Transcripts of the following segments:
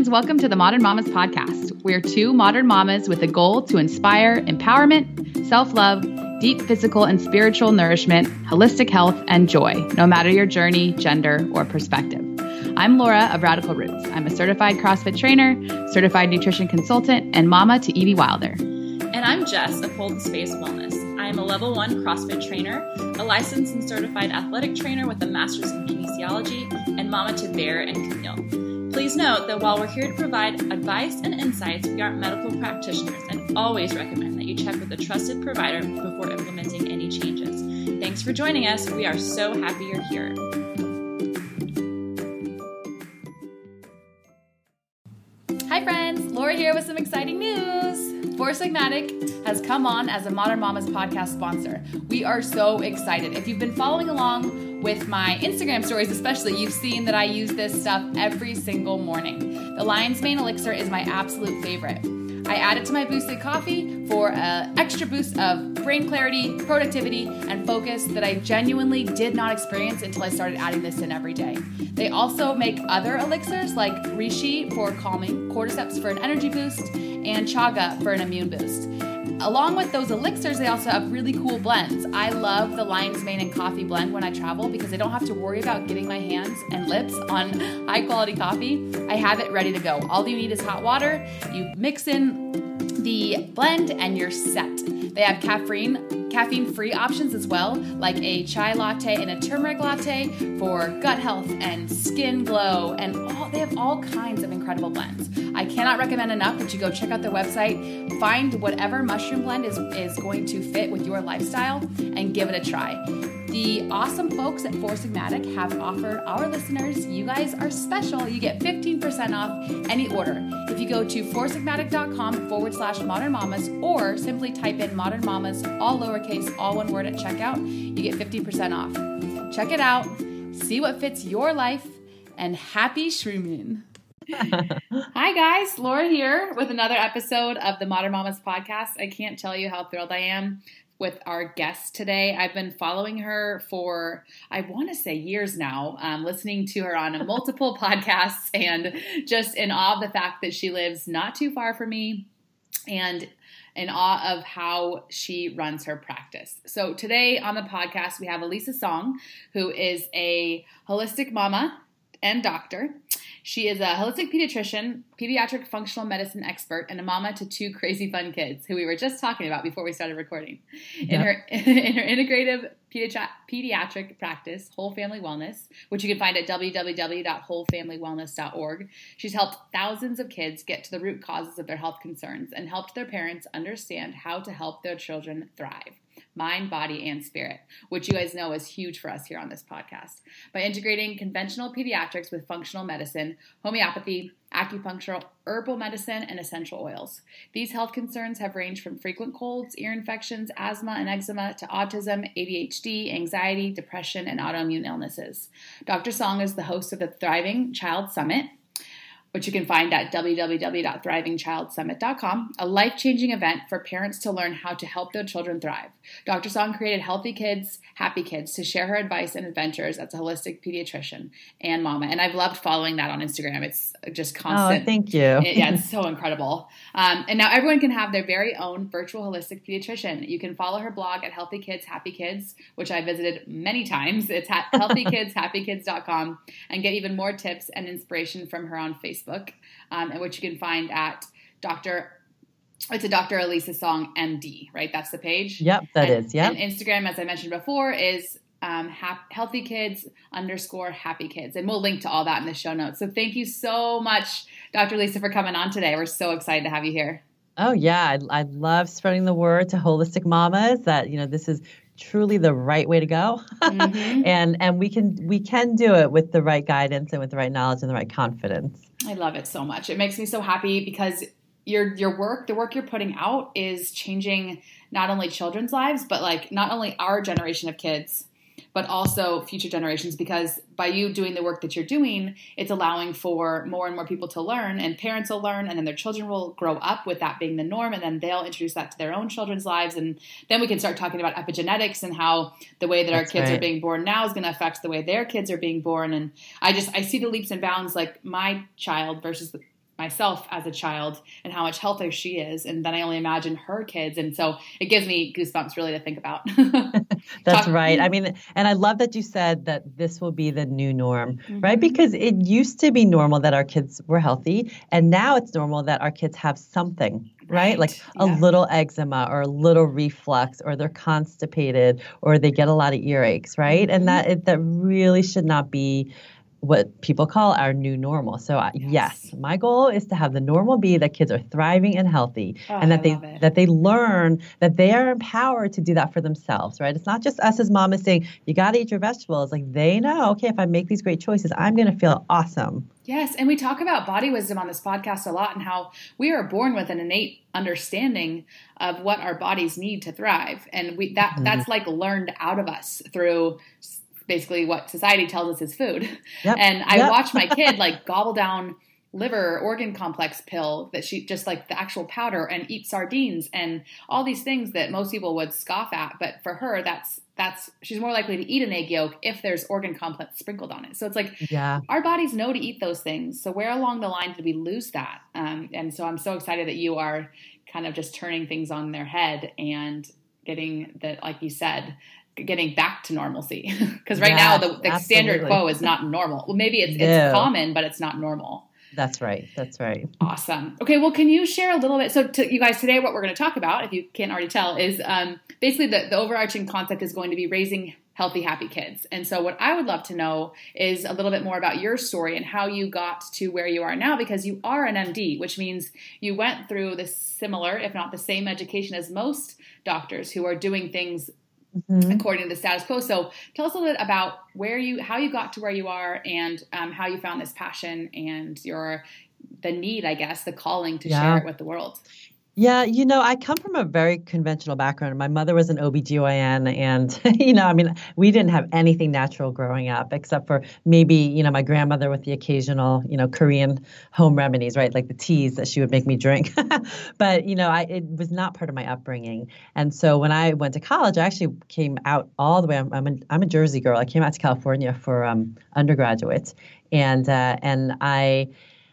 friends. Welcome to the Modern Mamas podcast. We're two modern mamas with a goal to inspire empowerment, self love, deep physical and spiritual nourishment, holistic health, and joy, no matter your journey, gender, or perspective. I'm Laura of Radical Roots. I'm a certified CrossFit trainer, certified nutrition consultant, and mama to Evie Wilder. And I'm Jess of Hold Space Wellness. I am a level one CrossFit trainer, a licensed and certified athletic trainer with a master's in kinesiology, and mama to Bear and Camille. Please note that while we're here to provide advice and insights, we aren't medical practitioners and always recommend that you check with a trusted provider before implementing any changes. Thanks for joining us. We are so happy you're here. Hi, friends. Laura here with some exciting news. Four Sigmatic has come on as a Modern Mamas podcast sponsor. We are so excited. If you've been following along with my Instagram stories, especially, you've seen that I use this stuff every single morning. The Lion's Mane Elixir is my absolute favorite. I add it to my boosted coffee for an extra boost of brain clarity, productivity, and focus that I genuinely did not experience until I started adding this in every day. They also make other elixirs like Reishi for calming, Cordyceps for an energy boost, and Chaga for an immune boost. Along with those elixirs, they also have really cool blends. I love the Lion's Mane and coffee blend when I travel because I don't have to worry about getting my hands and lips on high quality coffee. I have it ready to go. All you need is hot water. You mix in the blend and you're set. They have caffeine caffeine free options as well, like a chai latte and a turmeric latte for gut health and skin glow, and all, they have all kinds of incredible blends. I cannot recommend enough that you go check out their website, find whatever mushroom blend is, is going to fit with your lifestyle, and give it a try. The awesome folks at Four Sigmatic have offered our listeners, you guys are special. You get 15% off any order. If you go to foursigmatic.com forward slash modern mamas or simply type in modern mamas, all lowercase, all one word at checkout, you get 50% off. Check it out, see what fits your life, and happy shrooming. Hi, guys. Laura here with another episode of the Modern Mamas podcast. I can't tell you how thrilled I am with our guest today. I've been following her for, I want to say years now, um, listening to her on multiple podcasts and just in awe of the fact that she lives not too far from me and in awe of how she runs her practice. So today on the podcast, we have Elisa Song, who is a holistic mama and doctor. She is a holistic pediatrician, pediatric functional medicine expert, and a mama to two crazy fun kids who we were just talking about before we started recording. In her in her integrative pediatric practice, Whole Family Wellness, which you can find at www.wholefamilywellness.org, she's helped thousands of kids get to the root causes of their health concerns and helped their parents understand how to help their children thrive mind, body, and spirit, which you guys know is huge for us here on this podcast. By integrating conventional pediatrics with functional medicine, homeopathy, acupuncture, herbal medicine, and essential oils. These health concerns have ranged from frequent colds, ear infections, asthma, and eczema to autism, ADHD, anxiety, depression, and autoimmune illnesses. Dr. Song is the host of the Thriving Child Summit which you can find at www.thrivingchildsummit.com, a life changing event for parents to learn how to help their children thrive. Dr. Song created Healthy Kids, Happy Kids to share her advice and adventures as a holistic pediatrician and mama. And I've loved following that on Instagram. It's just constant. Oh, thank you. It, yeah, it's so incredible. Um, and now everyone can have their very own virtual holistic pediatrician. You can follow her blog at Healthy Kids, Happy Kids, which I visited many times. It's at healthykidshappykids.com and get even more tips and inspiration from her on Facebook. Facebook, um, and which you can find at Dr. It's a Dr. Elisa Song MD, right? That's the page. Yep, that and, is. Yep. And Instagram, as I mentioned before, is um, healthy kids underscore happy kids. And we'll link to all that in the show notes. So thank you so much, Dr. Elisa, for coming on today. We're so excited to have you here. Oh, yeah. I, I love spreading the word to holistic mamas that, you know, this is truly the right way to go mm-hmm. and and we can we can do it with the right guidance and with the right knowledge and the right confidence I love it so much. It makes me so happy because your your work, the work you're putting out is changing not only children's lives, but like not only our generation of kids, but also future generations because by you doing the work that you're doing, it's allowing for more and more people to learn and parents will learn and then their children will grow up with that being the norm and then they'll introduce that to their own children's lives and then we can start talking about epigenetics and how the way that That's our kids right. are being born now is going to affect the way their kids are being born and I just I see the leaps and bounds like my child versus the myself as a child and how much healthier she is and then i only imagine her kids and so it gives me goosebumps really to think about that's Talk- right i mean and i love that you said that this will be the new norm mm-hmm. right because it used to be normal that our kids were healthy and now it's normal that our kids have something right? Like yeah. a little eczema or a little reflux or they're constipated or they get a lot of earaches, right? Mm-hmm. And that it, that really should not be what people call our new normal. So yes. yes. my goal is to have the normal be that kids are thriving and healthy oh, and that I they that they learn that they are empowered to do that for themselves, right? It's not just us as mamas saying you got to eat your vegetables. Like they know, okay, if I make these great choices, I'm going to feel awesome. Yes, and we talk about body wisdom on this podcast a lot and how we are born with an innate understanding of what our bodies need to thrive. And we that mm-hmm. that's like learned out of us through basically what society tells us is food. Yep. And I yep. watch my kid like gobble down liver organ complex pill that she just like the actual powder and eat sardines and all these things that most people would scoff at but for her that's that's she's more likely to eat an egg yolk if there's organ complex sprinkled on it so it's like yeah our bodies know to eat those things so where along the line did we lose that um, and so i'm so excited that you are kind of just turning things on their head and getting that like you said getting back to normalcy. Because right yeah, now the, the standard quo is not normal. Well maybe it's, no. it's common but it's not normal. That's right. That's right. Awesome. Okay well can you share a little bit so to you guys today what we're going to talk about if you can't already tell is um, basically the, the overarching concept is going to be raising healthy happy kids. And so what i would love to know is a little bit more about your story and how you got to where you are now because you are an md which means you went through the similar if not the same education as most doctors who are doing things Mm-hmm. according to the status quo. So tell us a little bit about where you, how you got to where you are, and um, how you found this passion and your the need, I guess, the calling to yeah. share it with the world. Yeah, you know, I come from a very conventional background. My mother was an OBGYN and you know, I mean, we didn't have anything natural growing up except for maybe, you know, my grandmother with the occasional, you know, Korean home remedies, right? Like the teas that she would make me drink. but, you know, I it was not part of my upbringing. And so when I went to college, I actually came out all the way I'm I'm a, I'm a Jersey girl. I came out to California for um, undergraduate and uh, and I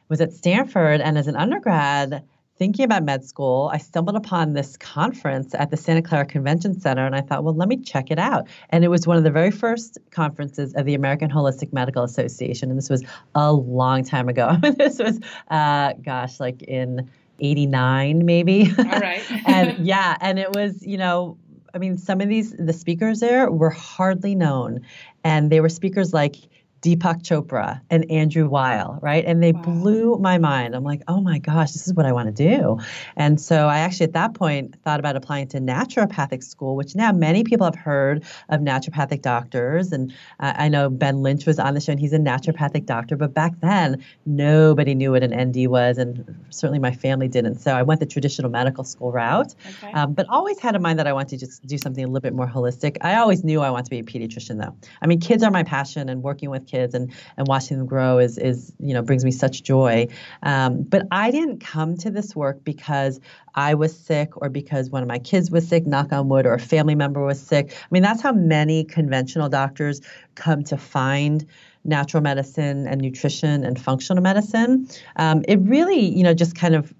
was at Stanford and as an undergrad thinking about med school, I stumbled upon this conference at the Santa Clara Convention Center, and I thought, well, let me check it out. And it was one of the very first conferences of the American Holistic Medical Association, and this was a long time ago. this was, uh, gosh, like in 89 maybe. All right. and yeah, and it was, you know, I mean, some of these, the speakers there were hardly known. And they were speakers like Deepak Chopra and Andrew Weil, right? And they wow. blew my mind. I'm like, oh my gosh, this is what I want to do. And so I actually, at that point, thought about applying to naturopathic school, which now many people have heard of naturopathic doctors. And uh, I know Ben Lynch was on the show and he's a naturopathic doctor, but back then, nobody knew what an ND was. And certainly my family didn't. So I went the traditional medical school route, okay. um, but always had in mind that I wanted to just do something a little bit more holistic. I always knew I wanted to be a pediatrician, though. I mean, kids are my passion, and working with kids and and watching them grow is is you know brings me such joy. Um, but I didn't come to this work because I was sick or because one of my kids was sick, knock on wood, or a family member was sick. I mean, that's how many conventional doctors come to find natural medicine and nutrition and functional medicine. Um, it really, you know, just kind of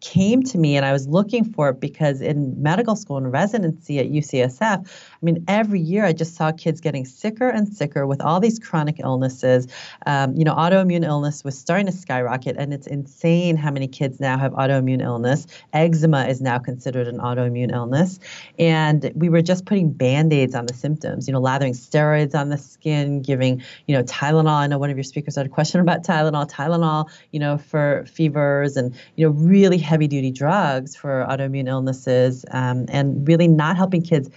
came to me and I was looking for it because in medical school and residency at UCSF, mean, every year I just saw kids getting sicker and sicker with all these chronic illnesses. Um, you know, autoimmune illness was starting to skyrocket, and it's insane how many kids now have autoimmune illness. Eczema is now considered an autoimmune illness. And we were just putting band aids on the symptoms, you know, lathering steroids on the skin, giving, you know, Tylenol. I know one of your speakers had a question about Tylenol, Tylenol, you know, for fevers and, you know, really heavy duty drugs for autoimmune illnesses um, and really not helping kids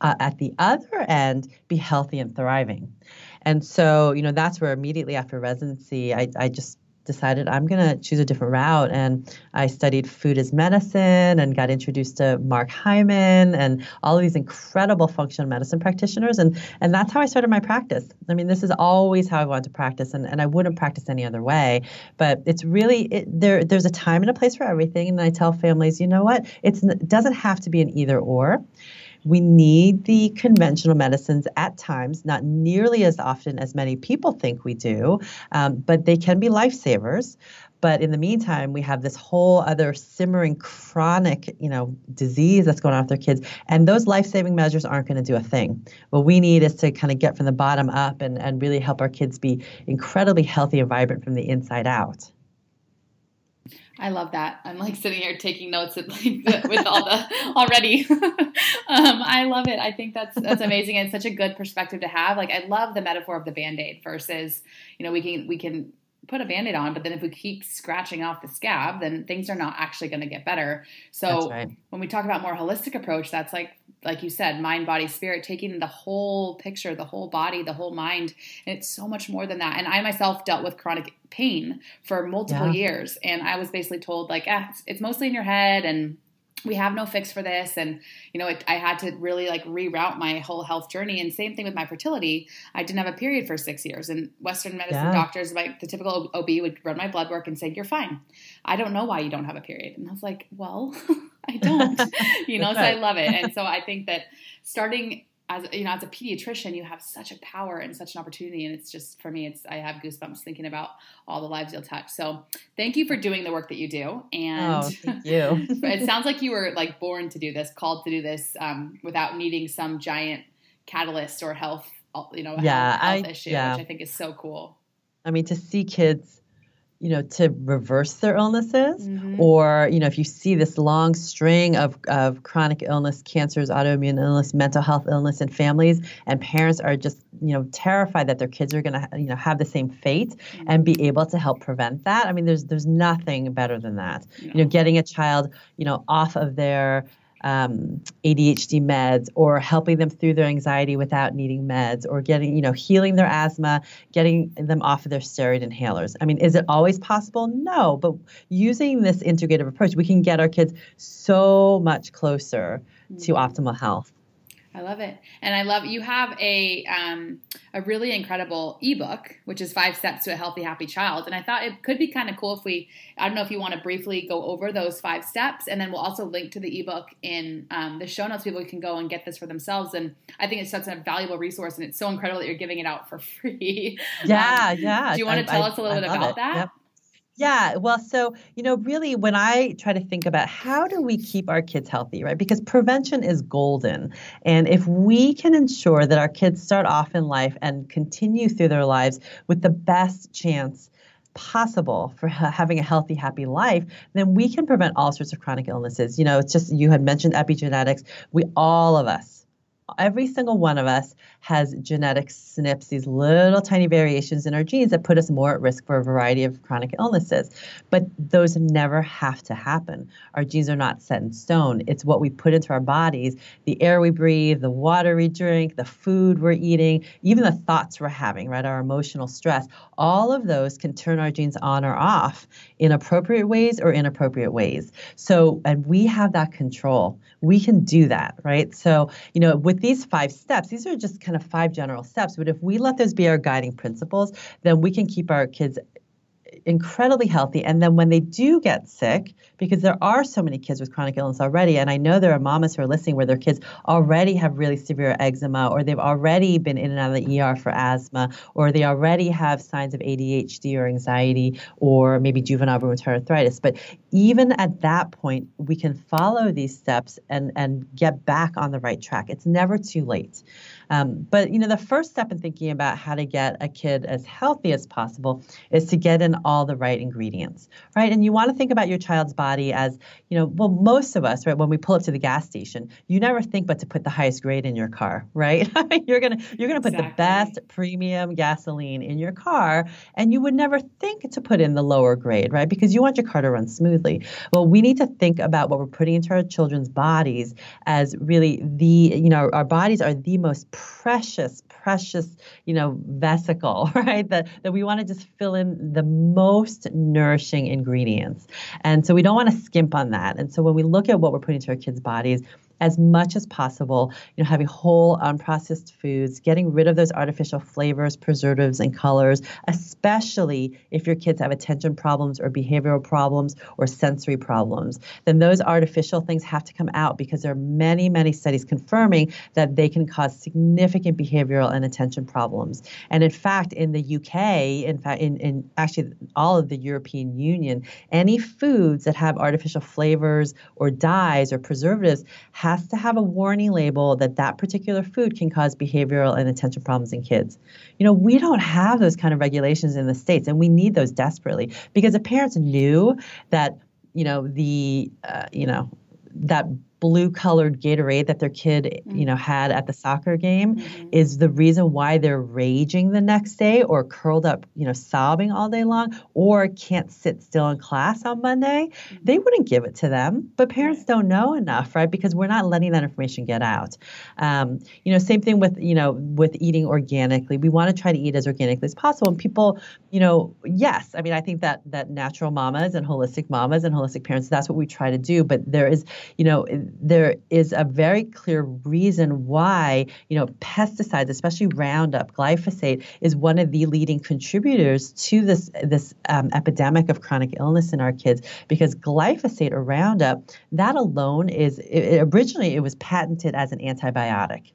uh, at the other end be healthy and thriving. And so, you know, that's where immediately after residency, I, I just decided I'm going to choose a different route. And I studied food as medicine and got introduced to Mark Hyman and all of these incredible functional medicine practitioners. And, and that's how I started my practice. I mean, this is always how I wanted to practice, and, and I wouldn't practice any other way. But it's really, it, there, there's a time and a place for everything. And I tell families, you know what? It's, it doesn't have to be an either or. We need the conventional medicines at times, not nearly as often as many people think we do, um, but they can be lifesavers. But in the meantime, we have this whole other simmering chronic, you know, disease that's going on with their kids. And those life-saving measures aren't going to do a thing. What we need is to kind of get from the bottom up and, and really help our kids be incredibly healthy and vibrant from the inside out. I love that. I'm like sitting here taking notes with, like, with all the already. um, I love it. I think that's that's amazing and such a good perspective to have. Like I love the metaphor of the band-aid versus, you know, we can we can put a band-aid on but then if we keep scratching off the scab then things are not actually going to get better so right. when we talk about more holistic approach that's like like you said mind body spirit taking the whole picture the whole body the whole mind. And it's so much more than that. And i myself dealt with chronic pain for multiple yeah. years. And i was basically told like ah, it's, it's mostly in your head and we have no fix for this. And you know it, i had to really like reroute my whole health journey. And same thing with my fertility. I didn't have a period for six years. And western medicine yeah. doctors like the typical ob would run my blood work and say you're fine. I don't know why you don't have a period. And i was like well i don't. You know so i love it. And so i think that starting as you know as a pediatrician you have such a power and such an opportunity. And it's just for me it's i have goosebumps thinking about all the lives you'll touch. So thank you for doing the work that you do. And oh, thank you. it sounds like you were like born to do this called to do this um, without needing some giant catalyst or health you know yeah, health, health I, issue yeah. which i think is so cool. I mean to see kids you know, to reverse their illnesses, mm-hmm. or you know, if you see this long string of, of chronic illness, cancers, autoimmune illness, mental health illness in families, and parents are just you know terrified that their kids are going to you know have the same fate mm-hmm. and be able to help prevent that. I mean, there's there's nothing better than that. No. You know, getting a child you know off of their um, ADHD meds or helping them through their anxiety without needing meds or getting, you know, healing their asthma, getting them off of their steroid inhalers. I mean, is it always possible? No, but using this integrative approach, we can get our kids so much closer mm-hmm. to optimal health. I love it, and I love you have a um, a really incredible ebook, which is Five Steps to a Healthy Happy Child. And I thought it could be kind of cool if we, I don't know if you want to briefly go over those five steps, and then we'll also link to the ebook in um, the show notes. People can go and get this for themselves, and I think it's such a valuable resource, and it's so incredible that you're giving it out for free. Yeah, um, yeah. Do you want to tell I, us a little I bit about it. that? Yep. Yeah, well, so, you know, really when I try to think about how do we keep our kids healthy, right? Because prevention is golden. And if we can ensure that our kids start off in life and continue through their lives with the best chance possible for having a healthy, happy life, then we can prevent all sorts of chronic illnesses. You know, it's just, you had mentioned epigenetics. We, all of us, every single one of us has genetic SNPs, these little tiny variations in our genes that put us more at risk for a variety of chronic illnesses. But those never have to happen. Our genes are not set in stone. It's what we put into our bodies, the air we breathe, the water we drink, the food we're eating, even the thoughts we're having, right? Our emotional stress. All of those can turn our genes on or off in appropriate ways or inappropriate ways. So, and we have that control. We can do that, right? So, you know, with these five steps, these are just kind of five general steps. But if we let those be our guiding principles, then we can keep our kids incredibly healthy. And then when they do get sick, because there are so many kids with chronic illness already, and I know there are mamas who are listening where their kids already have really severe eczema, or they've already been in and out of the ER for asthma, or they already have signs of ADHD or anxiety, or maybe juvenile rheumatoid arthritis. But even at that point, we can follow these steps and, and get back on the right track. It's never too late. Um, but you know, the first step in thinking about how to get a kid as healthy as possible is to get in all the right ingredients, right? And you want to think about your child's body as, you know, well, most of us, right, when we pull up to the gas station, you never think but to put the highest grade in your car, right? you're gonna you're gonna put exactly. the best premium gasoline in your car, and you would never think to put in the lower grade, right? Because you want your car to run smoothly. Well, we need to think about what we're putting into our children's bodies as really the, you know, our bodies are the most precious, precious, you know, vesicle, right? That that we want to just fill in the most nourishing ingredients. And so we don't want to skimp on that. And so when we look at what we're putting into our kids' bodies, as much as possible, you know, having whole unprocessed foods, getting rid of those artificial flavors, preservatives, and colors, especially if your kids have attention problems or behavioral problems or sensory problems. Then those artificial things have to come out because there are many, many studies confirming that they can cause significant behavioral and attention problems. And in fact, in the UK, in fact, in, in actually all of the European Union, any foods that have artificial flavors or dyes or preservatives has to have a warning label that that particular food can cause behavioral and attention problems in kids. You know, we don't have those kind of regulations in the States, and we need those desperately because if parents knew that, you know, the, uh, you know, that blue colored Gatorade that their kid, mm-hmm. you know, had at the soccer game mm-hmm. is the reason why they're raging the next day or curled up, you know, sobbing all day long or can't sit still in class on Monday, mm-hmm. they wouldn't give it to them. But parents right. don't know enough, right? Because we're not letting that information get out. Um, you know, same thing with, you know, with eating organically. We want to try to eat as organically as possible. And people, you know, yes, I mean, I think that that natural mamas and holistic mamas and holistic parents, that's what we try to do. But there is, you know, there is a very clear reason why, you know, pesticides, especially Roundup, glyphosate, is one of the leading contributors to this this um, epidemic of chronic illness in our kids. Because glyphosate or Roundup, that alone is it, originally it was patented as an antibiotic.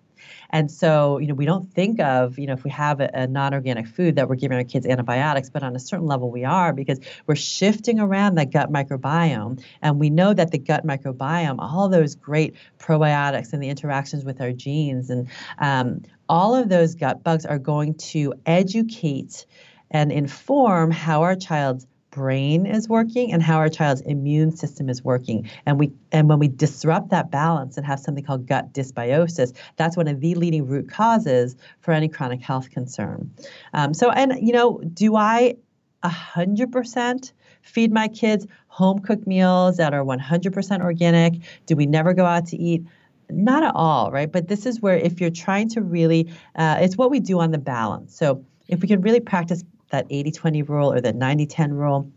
And so, you know, we don't think of, you know, if we have a, a non organic food that we're giving our kids antibiotics, but on a certain level we are because we're shifting around that gut microbiome. And we know that the gut microbiome, all those great probiotics and the interactions with our genes and um, all of those gut bugs are going to educate and inform how our child's brain is working and how our child's immune system is working. And we and when we disrupt that balance and have something called gut dysbiosis, that's one of the leading root causes for any chronic health concern. Um, so, and you know, do I 100% feed my kids home cooked meals that are 100% organic? Do we never go out to eat? Not at all, right? But this is where if you're trying to really, uh, it's what we do on the balance. So if we can really practice that 80 20 rule or the 90 10 rule,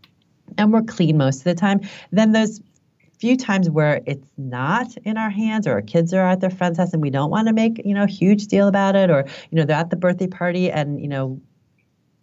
and we're clean most of the time, then those few times where it's not in our hands or our kids are at their friend's house and we don't want to make you know a huge deal about it or you know they're at the birthday party and you know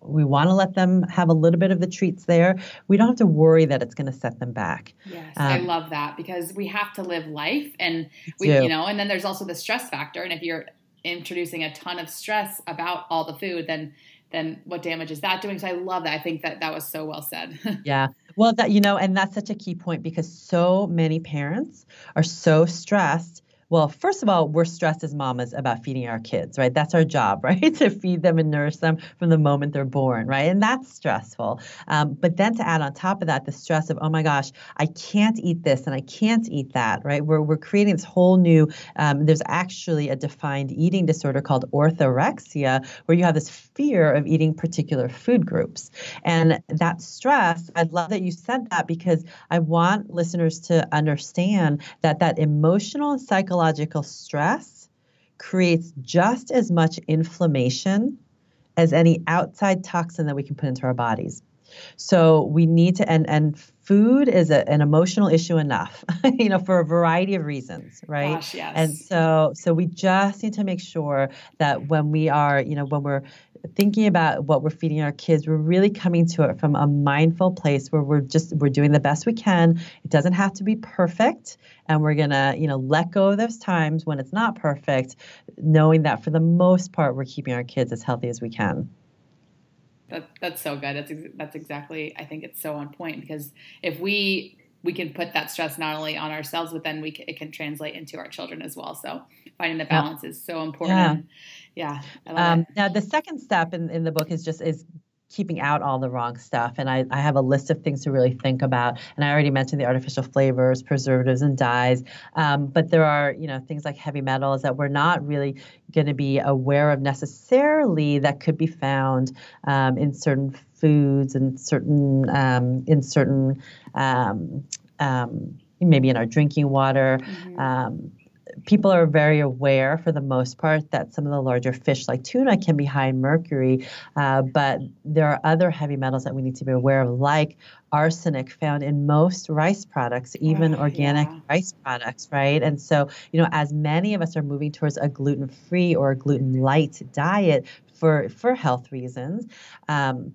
we want to let them have a little bit of the treats there. We don't have to worry that it's going to set them back. Yes, um, I love that because we have to live life, and we, do. you know, and then there's also the stress factor. And if you're introducing a ton of stress about all the food, then then what damage is that doing? So I love that. I think that that was so well said. yeah. Well, that you know, and that's such a key point because so many parents are so stressed well, first of all, we're stressed as mamas about feeding our kids, right? That's our job, right? to feed them and nourish them from the moment they're born, right? And that's stressful. Um, but then to add on top of that, the stress of, oh my gosh, I can't eat this and I can't eat that, right? We're, we're creating this whole new, um, there's actually a defined eating disorder called orthorexia, where you have this fear of eating particular food groups. And that stress, I love that you said that because I want listeners to understand that that emotional and psychological psychological stress creates just as much inflammation as any outside toxin that we can put into our bodies. So we need to, and, and food is a, an emotional issue enough, you know, for a variety of reasons, right? Gosh, yes. And so, so we just need to make sure that when we are, you know, when we're thinking about what we're feeding our kids, we're really coming to it from a mindful place where we're just we're doing the best we can. It doesn't have to be perfect, and we're gonna you know let go of those times when it's not perfect, knowing that for the most part we're keeping our kids as healthy as we can. That, that's so good. That's that's exactly. I think it's so on point because if we we can put that stress not only on ourselves, but then we can, it can translate into our children as well. So finding the balance yeah. is so important. Yeah. Yeah um, now the second step in, in the book is just is keeping out all the wrong stuff. And I, I have a list of things to really think about. And I already mentioned the artificial flavors, preservatives, and dyes. Um, but there are, you know, things like heavy metals that we're not really going to be aware of necessarily that could be found um, in certain foods and certain um, in certain um, um, maybe in our drinking water. Mm-hmm. People are very aware, for the most part, that some of the larger fish like tuna can be high in mercury, uh, but there are other heavy metals that we need to be aware of, like arsenic found in most rice products, even organic yeah. rice products, right? And so, you know, as many of us are moving towards a gluten free or a gluten light diet for, for health reasons, um,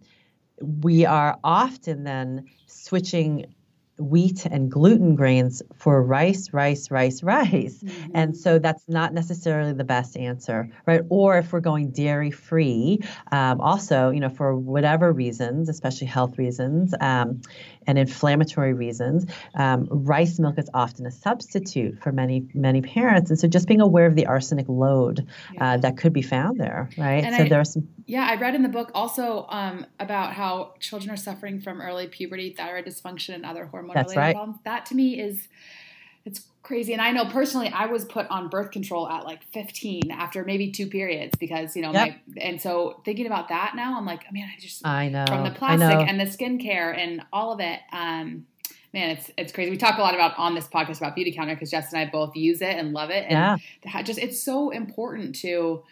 we are often then switching wheat and gluten grains for rice, rice, rice, rice. Mm-hmm. And so that's not necessarily the best answer, right? Or if we're going dairy free, um, also, you know, for whatever reasons, especially health reasons um, and inflammatory reasons, um, rice milk is often a substitute for many, many parents. And so just being aware of the arsenic load yeah. uh, that could be found there, right? And so I, there are some. Yeah, I read in the book also um, about how children are suffering from early puberty, thyroid dysfunction, and other hormone That's right. problems. That to me is it's crazy. And I know personally, I was put on birth control at like 15 after maybe two periods because you know, yep. my, and so thinking about that now, I'm like, I mean, I just I know from the plastic and the skincare and all of it. Um, man, it's it's crazy. We talk a lot about on this podcast about Beautycounter because Jess and I both use it and love it. And yeah. just it's so important to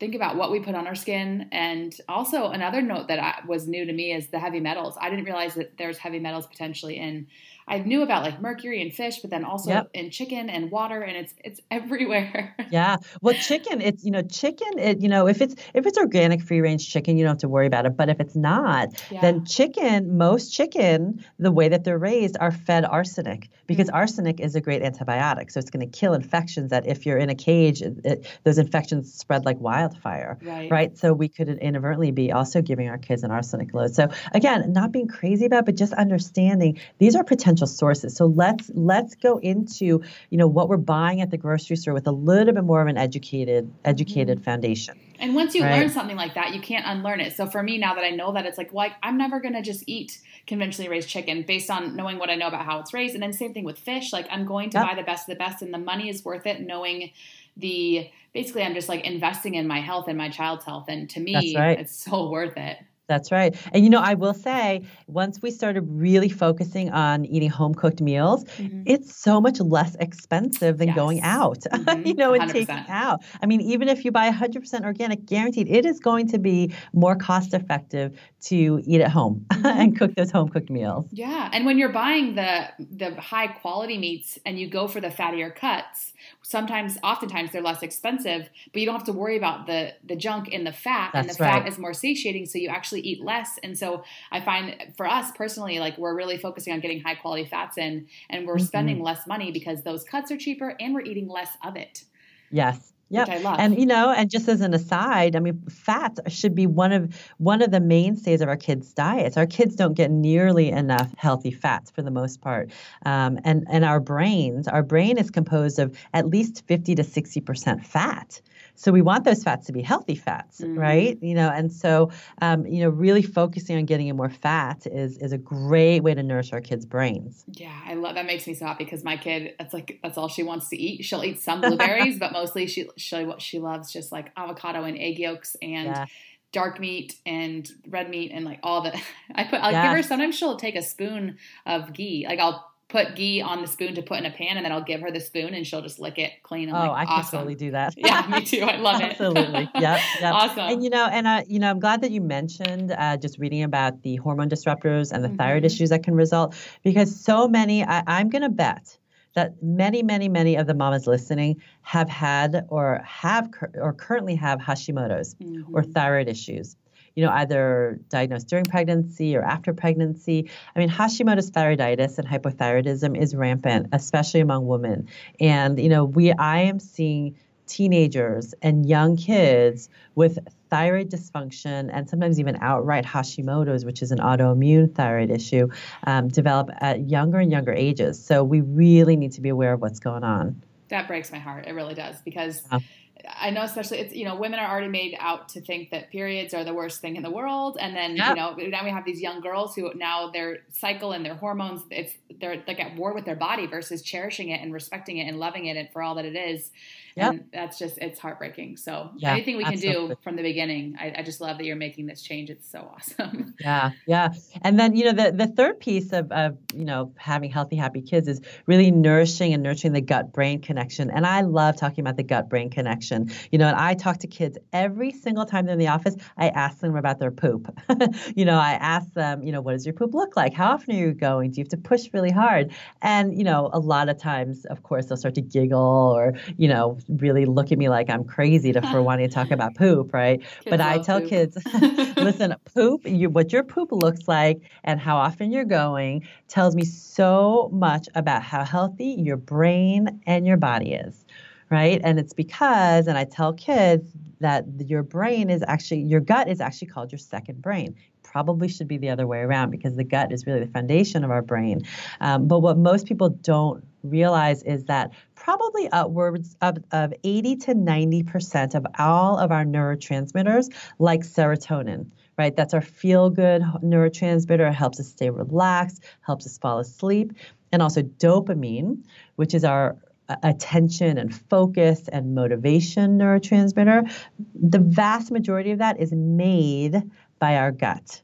think about what we put on our skin. And also another note that I, was new to me is the heavy metals. I didn't realize that there's heavy metals potentially in I knew about like mercury and fish, but then also yep. in chicken and water, and it's it's everywhere. yeah, well, chicken, it's you know, chicken, it you know, if it's if it's organic free range chicken, you don't have to worry about it. But if it's not, yeah. then chicken, most chicken, the way that they're raised, are fed arsenic because mm-hmm. arsenic is a great antibiotic. So it's going to kill infections that if you're in a cage, it, it, those infections spread like wildfire. Right. Right. So we could inadvertently be also giving our kids an arsenic load. So again, not being crazy about, but just understanding these are potential potential sources. So let's let's go into you know what we're buying at the grocery store with a little bit more of an educated educated mm-hmm. foundation. And once you right? learn something like that, you can't unlearn it. So for me, now that I know that, it's like, well, I'm never gonna just eat conventionally raised chicken based on knowing what I know about how it's raised. And then same thing with fish. Like I'm going to yep. buy the best of the best, and the money is worth it, knowing the basically I'm just like investing in my health and my child's health. And to me, right. it's so worth it. That's right. And you know, I will say, once we started really focusing on eating home cooked meals, mm-hmm. it's so much less expensive than yes. going out, mm-hmm. you know, 100%. and taking out. I mean, even if you buy 100% organic, guaranteed, it is going to be more cost effective to eat at home mm-hmm. and cook those home cooked meals. Yeah. And when you're buying the the high quality meats and you go for the fattier cuts, sometimes oftentimes they're less expensive, but you don't have to worry about the the junk in the fat That's and the right. fat is more satiating so you actually eat less. And so I find for us personally, like we're really focusing on getting high quality fats in and we're mm-hmm. spending less money because those cuts are cheaper and we're eating less of it. Yes. Yeah, and you know, and just as an aside, I mean, fats should be one of one of the mainstays of our kids' diets. Our kids don't get nearly enough healthy fats for the most part, um, and and our brains, our brain is composed of at least fifty to sixty percent fat. So we want those fats to be healthy fats, mm-hmm. right? You know, and so um, you know, really focusing on getting in more fat is is a great way to nourish our kids' brains. Yeah, I love that. Makes me so happy because my kid, that's like that's all she wants to eat. She'll eat some blueberries, but mostly she she what she loves just like avocado and egg yolks and. Yeah dark meat and red meat and like all the I put I'll yeah. give her sometimes she'll take a spoon of ghee. Like I'll put ghee on the spoon to put in a pan and then I'll give her the spoon and she'll just lick it clean. I'm oh, like, I awesome. can totally do that. yeah, me too. I love it. Absolutely. Yep. yep. awesome. And you know, and uh, you know, I'm glad that you mentioned uh, just reading about the hormone disruptors and the mm-hmm. thyroid issues that can result because so many, I, I'm going to bet that many, many, many of the mamas listening have had or have or currently have Hashimoto's mm-hmm. or thyroid issues you know, either diagnosed during pregnancy or after pregnancy. I mean, Hashimoto's thyroiditis and hypothyroidism is rampant, especially among women. And, you know, we I am seeing teenagers and young kids with thyroid dysfunction and sometimes even outright Hashimoto's, which is an autoimmune thyroid issue, um, develop at younger and younger ages. So we really need to be aware of what's going on. That breaks my heart. It really does because. Yeah I know, especially it's you know, women are already made out to think that periods are the worst thing in the world, and then yep. you know, now we have these young girls who now their cycle and their hormones, it's they're like at war with their body versus cherishing it and respecting it and loving it and for all that it is. Yep. And that's just it's heartbreaking. So yeah, anything we absolutely. can do from the beginning, I, I, just love that you're making this change. It's so awesome. Yeah, yeah. And then you know the the third piece of, of you know having healthy, happy kids is really nourishing and nurturing the gut brain connection. And I love talking about the gut brain connection. You know, and I talk to kids every single time they're in the office. I ask them about their poop. you know, I ask them, you know, what does your poop look like? How often are you going? Do you have to push really hard? And you know, a lot of times, of course, they'll start to giggle or you know really look at me like I'm crazy to, for wanting to talk about poop, right? Kids but I tell poop. kids, listen, poop, you, what your poop looks like and how often you're going tells me so much about how healthy your brain and your body is, right? And it's because, and I tell kids that your brain is actually, your gut is actually called your second brain probably should be the other way around because the gut is really the foundation of our brain. Um, but what most people don't realize is that probably upwards of, of 80 to 90% of all of our neurotransmitters, like serotonin, right? That's our feel good neurotransmitter. It helps us stay relaxed, helps us fall asleep. And also dopamine, which is our attention and focus and motivation neurotransmitter. The vast majority of that is made by our gut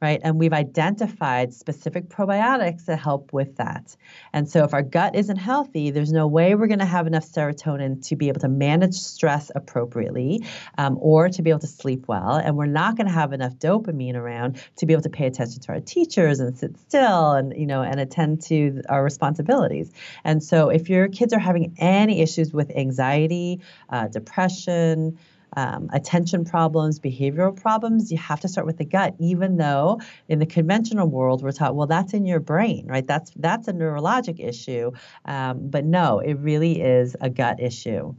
right? And we've identified specific probiotics that help with that. And so if our gut isn't healthy, there's no way we're going to have enough serotonin to be able to manage stress appropriately um, or to be able to sleep well. And we're not going to have enough dopamine around to be able to pay attention to our teachers and sit still and, you know, and attend to our responsibilities. And so if your kids are having any issues with anxiety, uh, depression, um, attention problems, behavioral problems, you have to start with the gut, even though in the conventional world we're taught, well, that's in your brain, right? That's that's a neurologic issue. Um, but no, it really is a gut issue.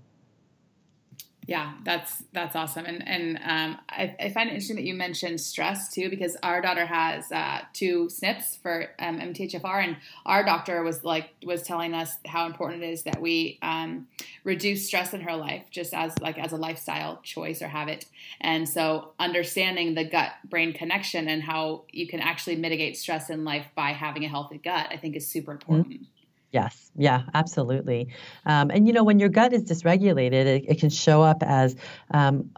Yeah, that's that's awesome, and and um, I, I, find it interesting that you mentioned stress too, because our daughter has uh, two SNPs for um, MTHFR, and our doctor was like was telling us how important it is that we um, reduce stress in her life, just as like as a lifestyle choice or habit, and so understanding the gut brain connection and how you can actually mitigate stress in life by having a healthy gut, I think is super mm-hmm. important. Mm-hmm. Yes, yeah, absolutely. Um, and you know, when your gut is dysregulated, it, it can show up as um,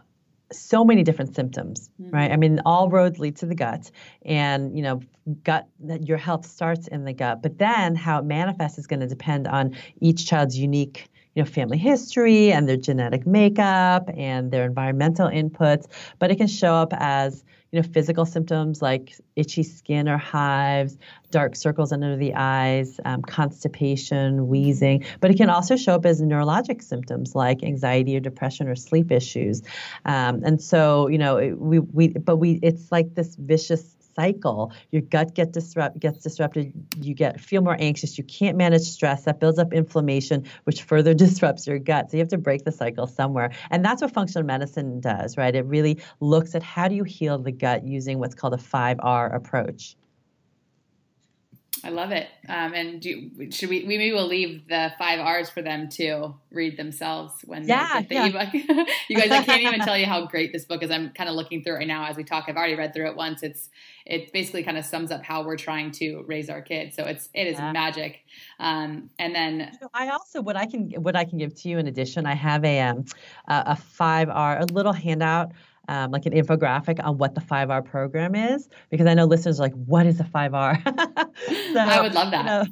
so many different symptoms, mm-hmm. right? I mean, all roads lead to the gut, and you know, gut that your health starts in the gut, but then how it manifests is going to depend on each child's unique you know family history and their genetic makeup and their environmental inputs but it can show up as you know, physical symptoms like itchy skin or hives, dark circles under the eyes, um, constipation, wheezing, but it can also show up as neurologic symptoms like anxiety or depression or sleep issues. Um, and so, you know, we, we, but we, it's like this vicious cycle. Your gut get disrupt, gets disrupted. You get feel more anxious. You can't manage stress. That builds up inflammation, which further disrupts your gut. So you have to break the cycle somewhere. And that's what functional medicine does, right? It really looks at how do you heal the gut using what's called a 5R approach. I love it. Um, and do, should we, we maybe we'll leave the five R's for them to read themselves when yeah, they get the yeah. ebook. you guys, I can't even tell you how great this book is. I'm kind of looking through it right now as we talk. I've already read through it once. It's, it basically kind of sums up how we're trying to raise our kids. So it's, it is yeah. magic. Um, and then so I also, what I can, what I can give to you in addition, I have a, um, a five R, a little handout um, like an infographic on what the 5R program is because I know listeners are like, what is a 5R? so, I would love that. You know,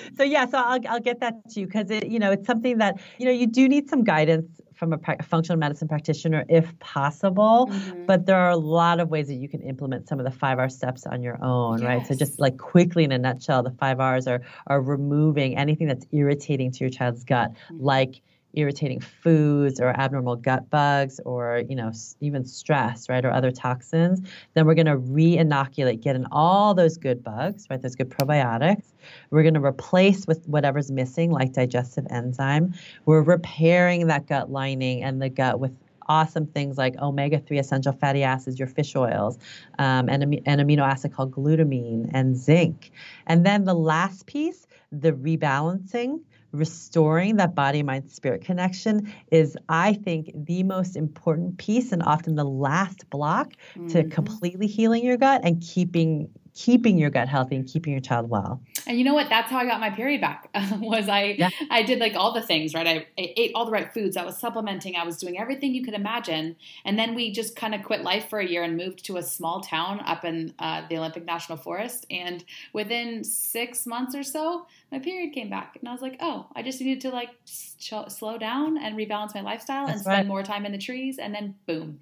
so yeah, so I'll, I'll get that to you because it, you know, it's something that, you know, you do need some guidance from a, functional medicine practitioner if possible, mm-hmm. but there are a lot of ways that you can implement some of the 5R steps on your own, yes. right? So just like quickly in a nutshell, the 5Rs are, are removing anything that's irritating to your child's gut, mm-hmm. like irritating foods or abnormal gut bugs or you know even stress right or other toxins then we're going to re-inoculate get in all those good bugs right those good probiotics we're going to replace with whatever's missing like digestive enzyme we're repairing that gut lining and the gut with awesome things like omega-3 essential fatty acids, your fish oils, um, and an amino acid called glutamine and zinc. And then the last piece, the rebalancing, restoring that body, mind, spirit connection is, I think, the most important piece and often the last block mm-hmm. to completely healing your gut and keeping keeping your gut healthy and keeping your child well. And you know what? That's how I got my period back. was I yeah. I did like all the things, right? I, I, ate all the right foods. I was supplementing. I was doing everything you could imagine. And then we just kind of quit life for a year and moved to a small town up in uh, the Olympic National Forest. And within six months or so, my period came back, and I was like, oh, I just needed to like ch- slow down and rebalance my lifestyle That's and spend right. more time in the trees. And then boom.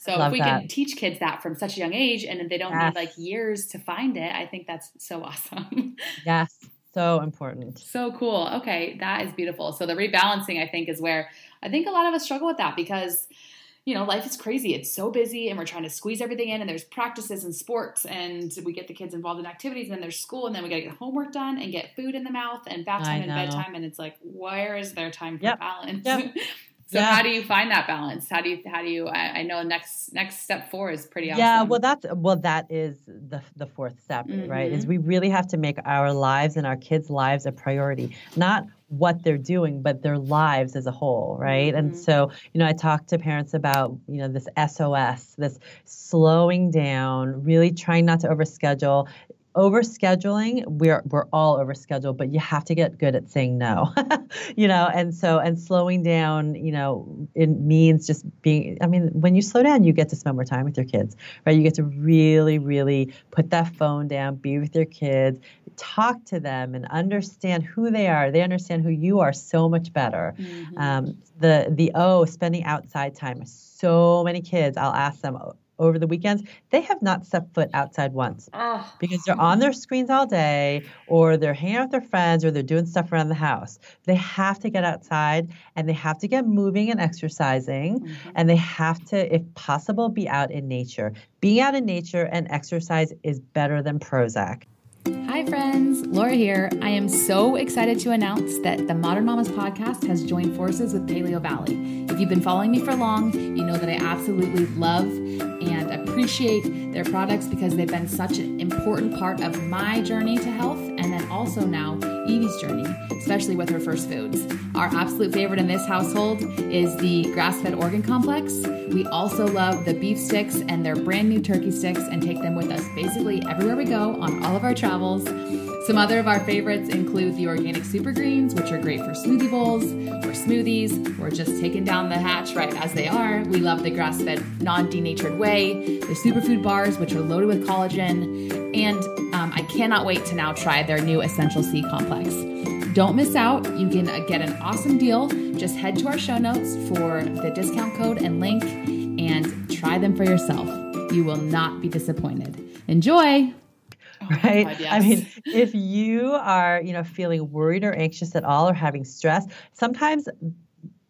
So Love if we that. can teach kids that from such a young age and they don't yes. need like years to find it, I think that's so awesome. yes. So important. So cool. Okay, that is beautiful. So the rebalancing I think is where I think a lot of us struggle with that because you know, life is crazy. It's so busy and we're trying to squeeze everything in and there's practices and sports and we get the kids involved in activities and then there's school and then we got to get homework done and get food in the mouth and bath time and bedtime and it's like where is there time for yep. balance? Yep. So yeah. how do you find that balance? How do you how do you I, I, know next next step four is pretty awesome. Yeah, well that's well that is the the fourth step, mm-hmm. right? Is mm-hmm. we really have to make our lives and our kids' lives a priority. Not what they're doing, but their lives as a whole, right? Mm-hmm. And so, you know, I talk to parents about, you know, this SOS, this slowing down, really trying not to overschedule overscheduling we're we're all overscheduled but you have to get good at saying no you know and so and slowing down you know it means just being i mean when you slow down you get to spend more time with your kids right? You get to really really put that phone down be with your kids talk to them and understand who they are. They understand who you are so much better. Mm-hmm. um, the the oh spending outside time so many kids i'll ask them over the weekends, they have not stepped foot outside once oh. because they're on their screens all day or they're hanging out with their friends or they're doing stuff around the house. They have to get outside and they have to get moving and exercising mm-hmm. and they have to, if possible, be out in nature. Being out in nature and exercise is better than Prozac. Hi, friends. Laura here. I am so excited to announce that the Modern Mamas podcast has joined forces with Paleovalley. If you've been following me for long, you know that I absolutely love and appreciate their products because they've been such an important part of my journey to health and then also now Evie's journey, especially with her first foods. Our absolute favorite in this household is the grass fed organ complex. We also love the beef sticks and their brand new turkey sticks and take them with us basically everywhere we go on all of our travels. Some other of our favorites include the organic super greens, which are great for smoothie bowls or smoothies, or just taking down the hatch right as they are. We love the grass fed, non denatured whey, the superfood bars, which are loaded with collagen, and um, I cannot wait to now try their new Essential C complex. Don't miss out. You can uh, get an awesome deal. Just head to our show notes for the discount code and link and try them for yourself. You will not be disappointed. Enjoy. Oh right? God, yes. I mean, if you are, you know, feeling worried or anxious at all or having stress, sometimes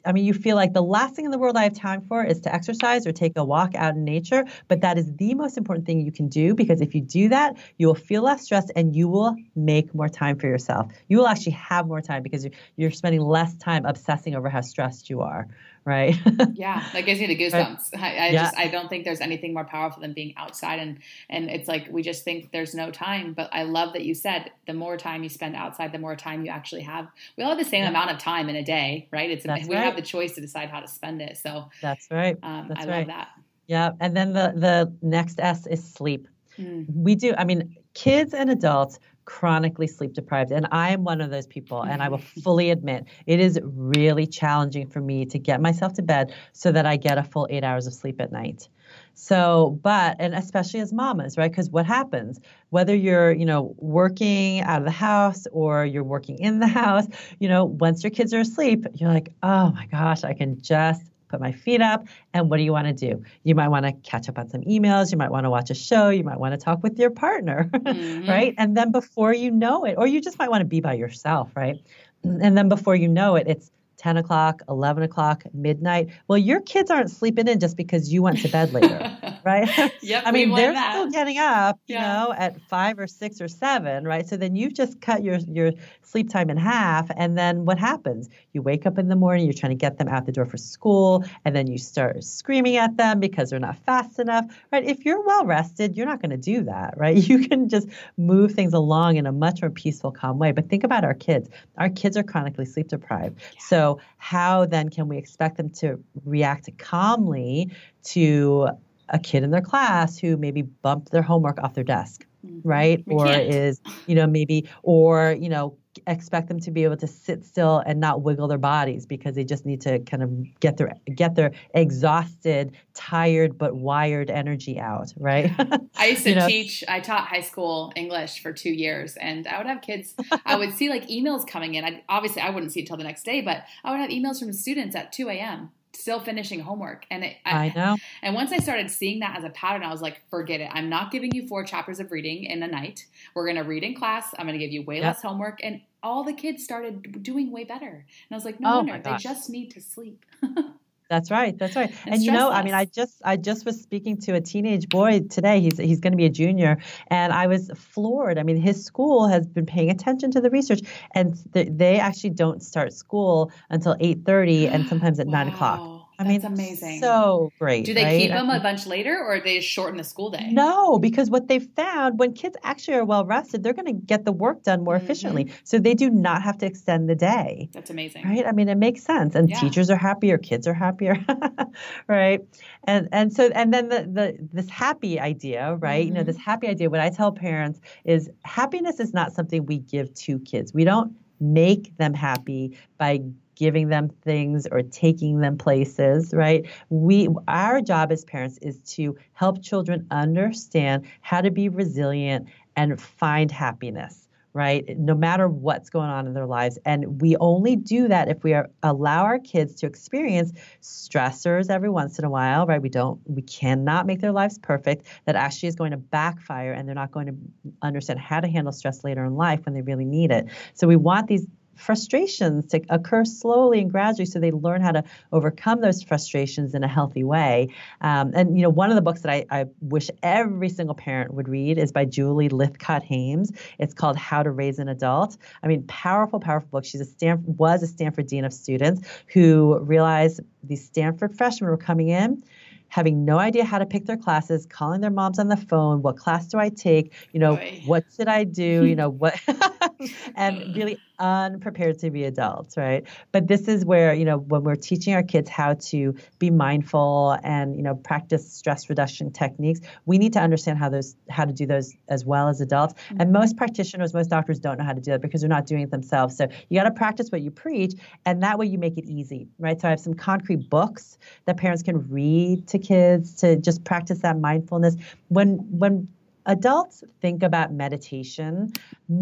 I mean, you feel like the last thing in the world I have time for is to exercise or take a walk out in nature. But that is the most important thing you can do because if you do that, you will feel less stressed and you will make more time for yourself. You will actually have more time because you're spending less time obsessing over how stressed you are right? yeah, that gives me the goosebumps. I, I yeah. just I don't think there's anything more powerful than being outside and and it's like we just think there's no time. But I love that you said the more time you spend outside, the more time you actually have. We all have the same yeah. amount of time in a day, right? It's That's we right. have the choice to decide how to spend it. So That's right. Um, That's I right. love that. Yeah, and then the the next S is sleep. Mm. We do. I mean, kids and adults chronically sleep deprived. And I am one of those people. And I will fully admit it is really challenging for me to get myself to bed so that I get a full eight hours of sleep at night. So, but, and especially as mamas, right? Because what happens, whether you're, you know, working out of the house or you're working in the house, you know, once your kids are asleep, you're like, oh my gosh, I can just put my feet up, and what do you want to do? You might want to catch up on some emails, you might want to watch a show, you might want to talk with your partner, mm-hmm. right? And then before you know it, or you just might want to be by yourself, right? And then before you know it, it's 10 o'clock, 11 o'clock, midnight. Well, your kids aren't sleeping in just because you went to bed later. right? Yep, I mean, they're that. still getting up, you Yeah. know, at five or six or seven, right? So then you've just cut your your sleep time in half, and then what happens? You wake up in the morning, you're trying to get them out the door for school, and then you start screaming at them because they're not fast enough, right? If you're well rested, you're not going to do that, right? You can just move things along in a much more peaceful, calm way. But think about our kids. Our kids are chronically sleep deprived. So how then can we expect them to react calmly to a kid in their class who maybe bumped their homework off their desk, mm-hmm. right? We or can't. is, you know, maybe, or, you know, expect them to be able to sit still and not wiggle their bodies because they just need to kind of get their get their exhausted, tired but wired energy out, right? I used to You know- teach, I taught high school English for two years, and I would have kids, I would see like emails coming in. I, obviously, I wouldn't see it till the next day, but I would have emails from students at 2 a.m. still finishing homework. And it, I know. And once I started seeing that as a pattern, I was like, forget it. I'm not giving you four chapters of reading in a night. We're going to read in class. I'm going to give you way Yep. less homework. And all the kids started doing way better. And I was like, no Oh wonder. They just need to sleep. That's right. That's right. And And, you know, I mean. I just I just was speaking to a teenage boy today. He's he's going to be a junior, and I was floored. I mean, his school has been paying attention to the research, and th- they actually don't start school until eight thirty, and sometimes at nine o'clock. Wow, I mean, that's amazing. So great. Do they right? keep them a bunch later or they shorten the school day? No, because what they've found when kids actually are well rested, they're going to get the work done more Mhm. efficiently. So they do not have to extend the day. That's amazing. Right? I mean, it makes sense. And Yeah. teachers are happier, kids are happier. right? And and so and then the the this happy idea, right? You know, this happy idea, what I tell parents is happiness is not something we give to kids. We don't make them happy by giving them things or taking them places, right? We our job as parents is to help children understand how to be resilient and find happiness right? No matter what's going on in their lives. And we only do that if we are, allow our kids to experience stressors every once in a while, right? We don't, we cannot make their lives perfect. That actually is going to backfire and they're not going to understand how to handle stress later in life when they really need it. So we want these frustrations to occur slowly and gradually so they learn how to overcome those frustrations in a healthy way. Um, and, you know, one of the books that I, I wish every single parent would read is by Julie Lythcott-Haims. It's called How to Raise an Adult. I mean, powerful, powerful book. She's a Stanford, was a Stanford Dean of Students who realized these Stanford freshmen were coming in having no idea how to pick their classes, calling their moms on the phone, what class do I take? You know, Boy. what should I do? You know, what and really unprepared to be adults, right? But this is where, you know, when we're teaching our kids how to be mindful and, you know, practice stress reduction techniques, we need to understand how those how to do those as well as adults. And mm-hmm. most practitioners, most doctors don't know how to do that because they're not doing it themselves. So you got to practice what you preach and that way you make it easy, right? So I have some concrete books that parents can read to kids to just practice that mindfulness. When when adults think about meditation.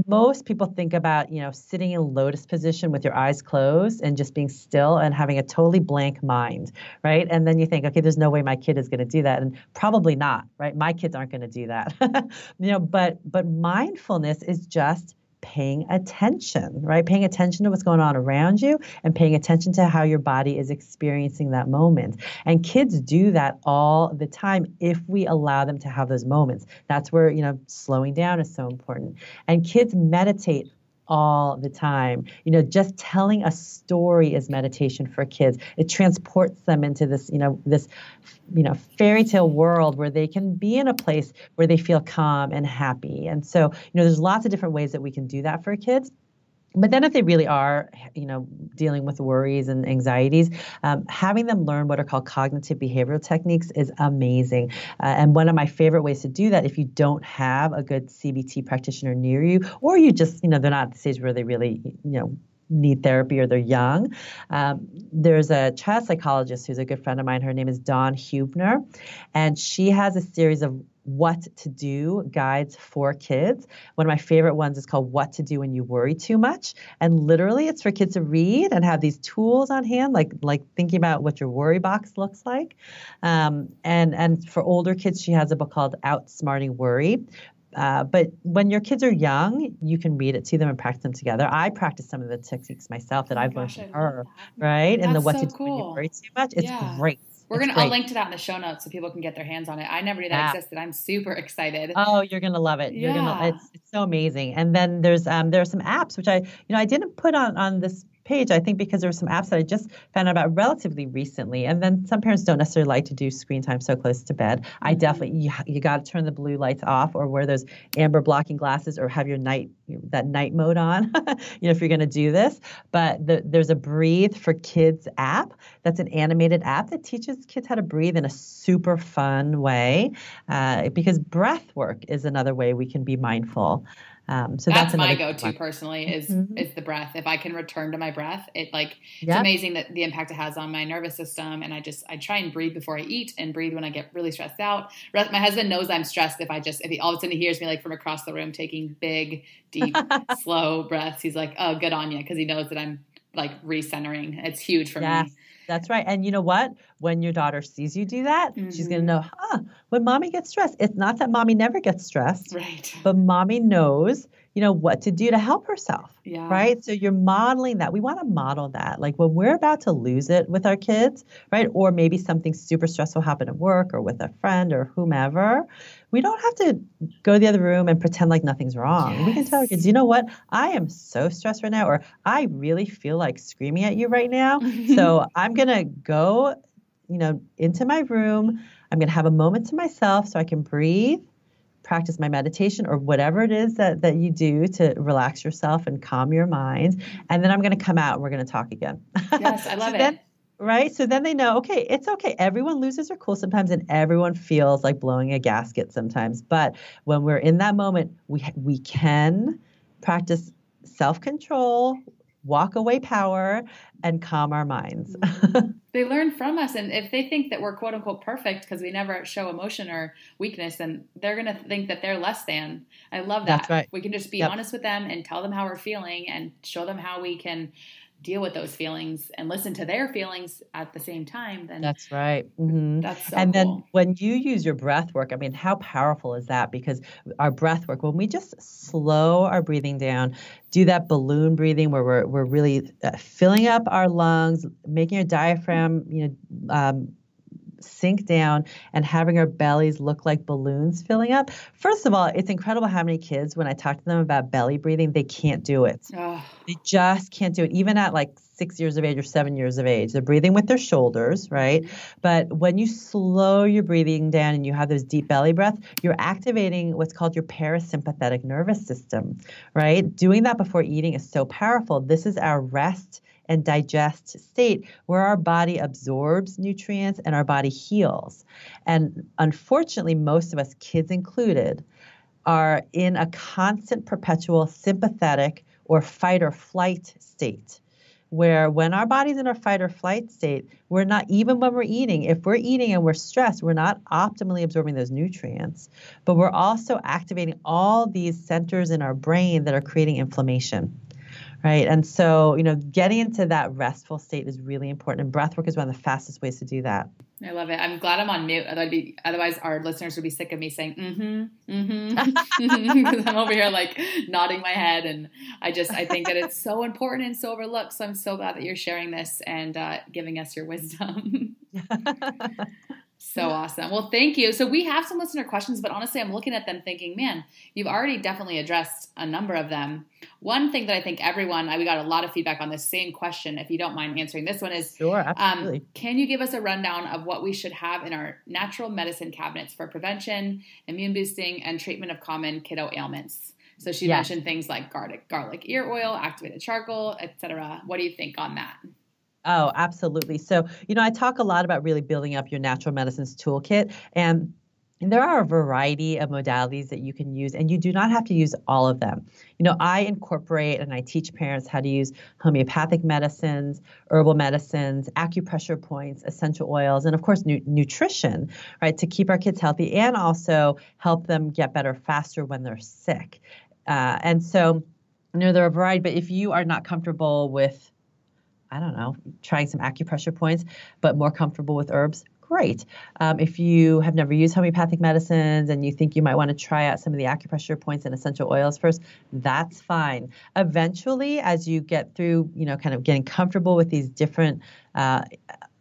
Most people think about you know sitting in lotus position with your eyes closed and just being still and having a totally blank mind right? And then you think okay there's no way my kid is going to do that. And probably not right? My kids aren't going to do that. You know but but mindfulness is just paying attention, right? Paying attention to what's going on around you and paying attention to how your body is experiencing that moment. And kids do that all the time if we allow them to have those moments. That's where, you know, slowing down is so important. And kids meditate all the time. You know, just telling a story is meditation for kids. It transports them into this, you know, this, you know, fairy tale world where they can be in a place where they feel calm and happy. And so, you know, there's lots of different ways that we can do that for kids. But then, if they really are, you know, dealing with worries and anxieties, um, having them learn what are called cognitive behavioral techniques is amazing. Uh, and one of my favorite ways to do that, if you don't have a good CBT practitioner near you, or you just, you know, they're not at the stage where they really, you know, need therapy or they're young. Um, there's a child psychologist who's a good friend of mine. Her name is Dawn Huebner, and she has a series of what to do guides for kids. One of my favorite ones is called What to Do When You Worry Too Much. And literally it's for kids to read and have these tools on hand, like like thinking about what your worry box looks like. Um, and and for older kids, she has a book called Outsmarting Worry. Uh, but when your kids are young, you can read it to them and practice them together. I practice some of the techniques myself that Oh I've learned gosh, I from her, right? and the That's what so to do when you cool. worry too much. It's Yeah. great. We're gonna. I'll link to that in the show notes so people can get their hands on it. I never knew that yeah. existed. I'm super excited. Oh, you're gonna love it. You're yeah. gonna. It's, it's so amazing. And then there's um there are some apps which I you know I didn't put on on this page, I think because there were some apps that I just found out about relatively recently. And then some parents don't necessarily like to do screen time so close to bed. Mm-hmm. I definitely, you, you got to turn the blue lights off or wear those amber blocking glasses or have your night, that night mode on, you know, if you're going to do this. But the, there's a Breathe for Kids app that's an animated app that teaches kids how to breathe in a super fun way uh, because breath work is another way we can be mindful. Um, so that's, that's my go-to one. personally is mm-hmm. is the breath. If I can return to my breath, it like it's amazing that the impact it has on my nervous system. And I just I try and breathe before I eat and breathe when I get really stressed out. My husband knows I'm stressed if I just if he all of a sudden he hears me like from across the room taking big, deep, slow breaths. He's like, "Oh, good on you," because he knows that I'm like recentering. It's huge for yes. me. That's right. And you know what? When your daughter sees you do that, mm-hmm. she's going to know, huh, when mommy gets stressed, it's not that mommy never gets stressed, right. but mommy knows, you know, what to do to help herself. Yeah. Right. So you're modeling that. We want to model that. Like when we're about to lose it with our kids, right? Or maybe something super stressful happened at work or with a friend or whomever, we don't have to go to the other room and pretend like nothing's wrong. Yes. We can tell our kids, you know what? I am so stressed right now, or I really feel like screaming at you right now. so I'm going to go, you know, into my room. I'm going to have a moment to myself so I can breathe, practice my meditation or whatever it is that, that you do to relax yourself and calm your mind. And then I'm going to come out and we're going to talk again. Yes, I love so it. Then, right? So then they know, okay, it's okay. Everyone loses their cool sometimes, and everyone feels like blowing a gasket sometimes. But when we're in that moment, we we can practice self control, walk away power, and calm our minds. Mm-hmm. they learn from us, and if they think that we're quote unquote perfect because we never show emotion or weakness, then they're gonna think that they're less than. I love that. That's right. We can just be yep. honest with them and tell them how we're feeling, and show them how we can deal with those feelings and listen to their feelings at the same time then that's right mm-hmm. that's so and cool. then when you use your breath work i mean how powerful is that because our breath work when we just slow our breathing down do that balloon breathing where we're, we're really uh, filling up our lungs making our diaphragm you know um, sink down and having our bellies look like balloons filling up. First of all, it's incredible how many kids, when I talk to them about belly breathing, they can't do it. Oh. They just can't do it, even at like six years of age or seven years of age. They're breathing with their shoulders, right? But when you slow your breathing down and you have those deep belly breaths, you're activating what's called your parasympathetic nervous system, right? Doing that before eating is so powerful. This is our rest and digest state where our body absorbs nutrients and our body heals. And unfortunately, most of us, kids included, are in a constant, perpetual sympathetic or fight or flight state. Where when our body's in our fight or flight state, we're not, even when we're eating, if we're eating and we're stressed, we're not optimally absorbing those nutrients, but we're also activating all these centers in our brain that are creating inflammation right? And so, you know, getting into that restful state is really important. And breath work is one of the fastest ways to do that. I love it. I'm glad I'm on mute. Be, otherwise, our listeners would be sick of me saying "mm-hmm, mm-hmm." I'm over here like nodding my head, and I just I think that it's so important and so overlooked. So I'm so glad that you're sharing this and uh, giving us your wisdom. So awesome. Well, thank you. So we have some listener questions, but honestly, I'm looking at them thinking, man, you've already definitely addressed a number of them. One thing that I think everyone, I, we got a lot of feedback on this same question. If you don't mind answering this one, is sure, um, absolutely. Um, can you give us a rundown of what we should have in our natural medicine cabinets for prevention, immune boosting, and treatment of common kiddo ailments? So she yes. mentioned things like garlic, garlic ear oil, activated charcoal, etc. What do you think on that? Oh, absolutely. So, you know, I talk a lot about really building up your natural medicines toolkit and there are a variety of modalities that you can use, and you do not have to use all of them. You know, I incorporate and I teach parents how to use homeopathic medicines, herbal medicines, acupressure points, essential oils, and of course, nu- nutrition, right, to keep our kids healthy and also help them get better faster when they're sick. Uh, and so, you know, there are a variety, but if you are not comfortable with I don't know, trying some acupressure points, but more comfortable with herbs, great. Um, if you have never used homeopathic medicines and you think you might want to try out some of the acupressure points and essential oils first, that's fine. Eventually, as you get through, you know, kind of getting comfortable with these different uh,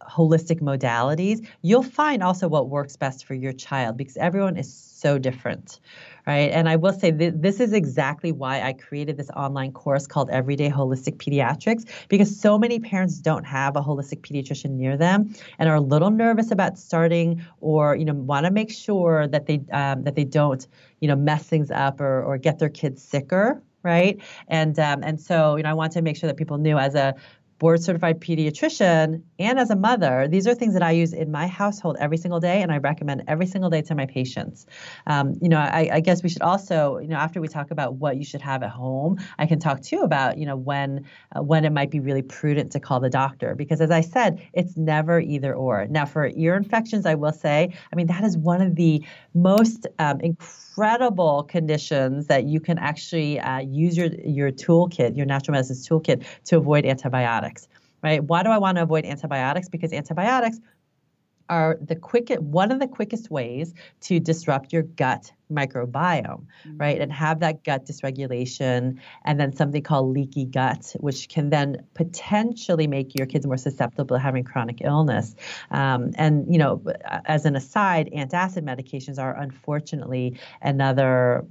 holistic modalities, you'll find also what works best for your child because everyone is so different, right? And I will say th- this is exactly why I created this online course called Everyday Holistic Pediatrics because so many parents don't have a holistic pediatrician near them and are a little nervous about starting or you know want to make sure that they um, that they don't you know mess things up or or get their kids sicker right? And um, and so you know I want to make sure that people knew as a board certified pediatrician and as a mother, these are things that I use in my household every single day, and I recommend every single day to my patients. Um, you know, I, I, guess we should also, you know, after we talk about what you should have at home, I can talk too about, you know, when uh, when it might be really prudent to call the doctor because, as I said, it's never either or. Now, for ear infections, I will say, I mean, that is one of the most um, incredible conditions that you can actually uh, use your your toolkit, your natural medicines toolkit, to avoid antibiotics, right? Why do I want to avoid antibiotics? Because antibiotics are the quickest one of the quickest ways to disrupt your gut microbiome mm-hmm. right? And have that gut dysregulation and then something called leaky gut which can then potentially make your kids more susceptible to having chronic illness. Um, and you know as an aside antacid medications are unfortunately another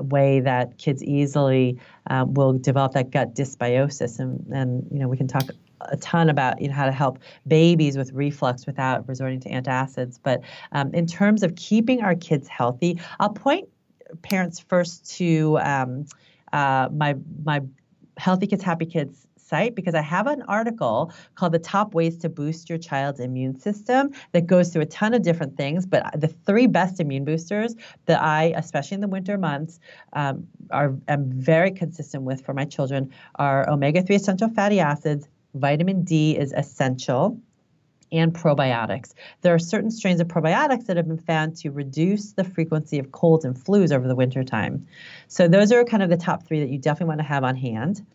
way that kids easily uh, will develop that gut dysbiosis. And, and you know we can talk a ton about you know how to help babies with reflux without resorting to antacids but um, in terms of keeping our kids healthy i'll point parents first to um, uh, my my healthy kids happy kids site because I have an article called The Top Ways to Boost Your Child's Immune System that goes through a ton of different things. But the three best immune boosters that I, especially in the winter months, um, are am very consistent with for my children are omega 3 essential fatty acids, vitamin D is essential and probiotics. There are certain strains of probiotics that have been found to reduce the frequency of colds and flus over the winter time. So those are kind of the top 3 that you definitely want to have on hand.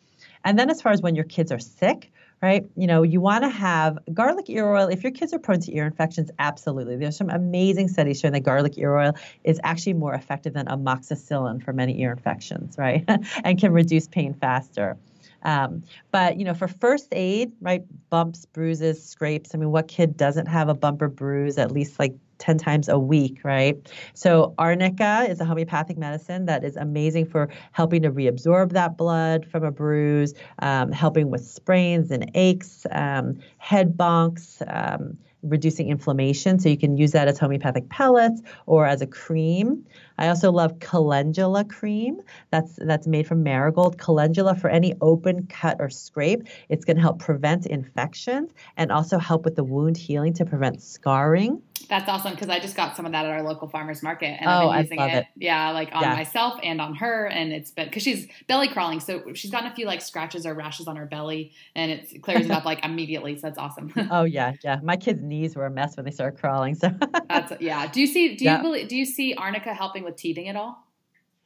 And then as far as when your kids are sick, right? You know, you want to have garlic ear oil. If your kids are prone to ear infections, absolutely. There's some amazing studies showing that garlic ear oil is actually more effective than amoxicillin for many ear infections, right? and can reduce pain faster. Um, but you know, for first aid, right, bumps, bruises, scrapes. I mean, what kid doesn't have a bump or bruise at least like 10 times a week, right? So, arnica is a homeopathic medicine that is amazing for helping to reabsorb that blood from a bruise, um, helping with sprains and aches, um, head bonks. Um, reducing inflammation. So you can use that as homeopathic pellets or as a cream. I also love calendula cream. That's that's made from marigold. Calendula for any open cut or scrape. It's going to help prevent infections and also help with the wound healing to prevent scarring. That's awesome because I just got some of that at our local farmers market and oh, I've been using it, it, Yeah, like on yeah. myself and on her, and it's been because she's belly crawling, so she's gotten a few like scratches or rashes on her belly, and it clears it up like immediately. So that's awesome. oh yeah, yeah. My kids' knees were a mess when they started crawling. So that's yeah. Do you see? Do you yeah. believe? Do you see arnica helping with teething at all?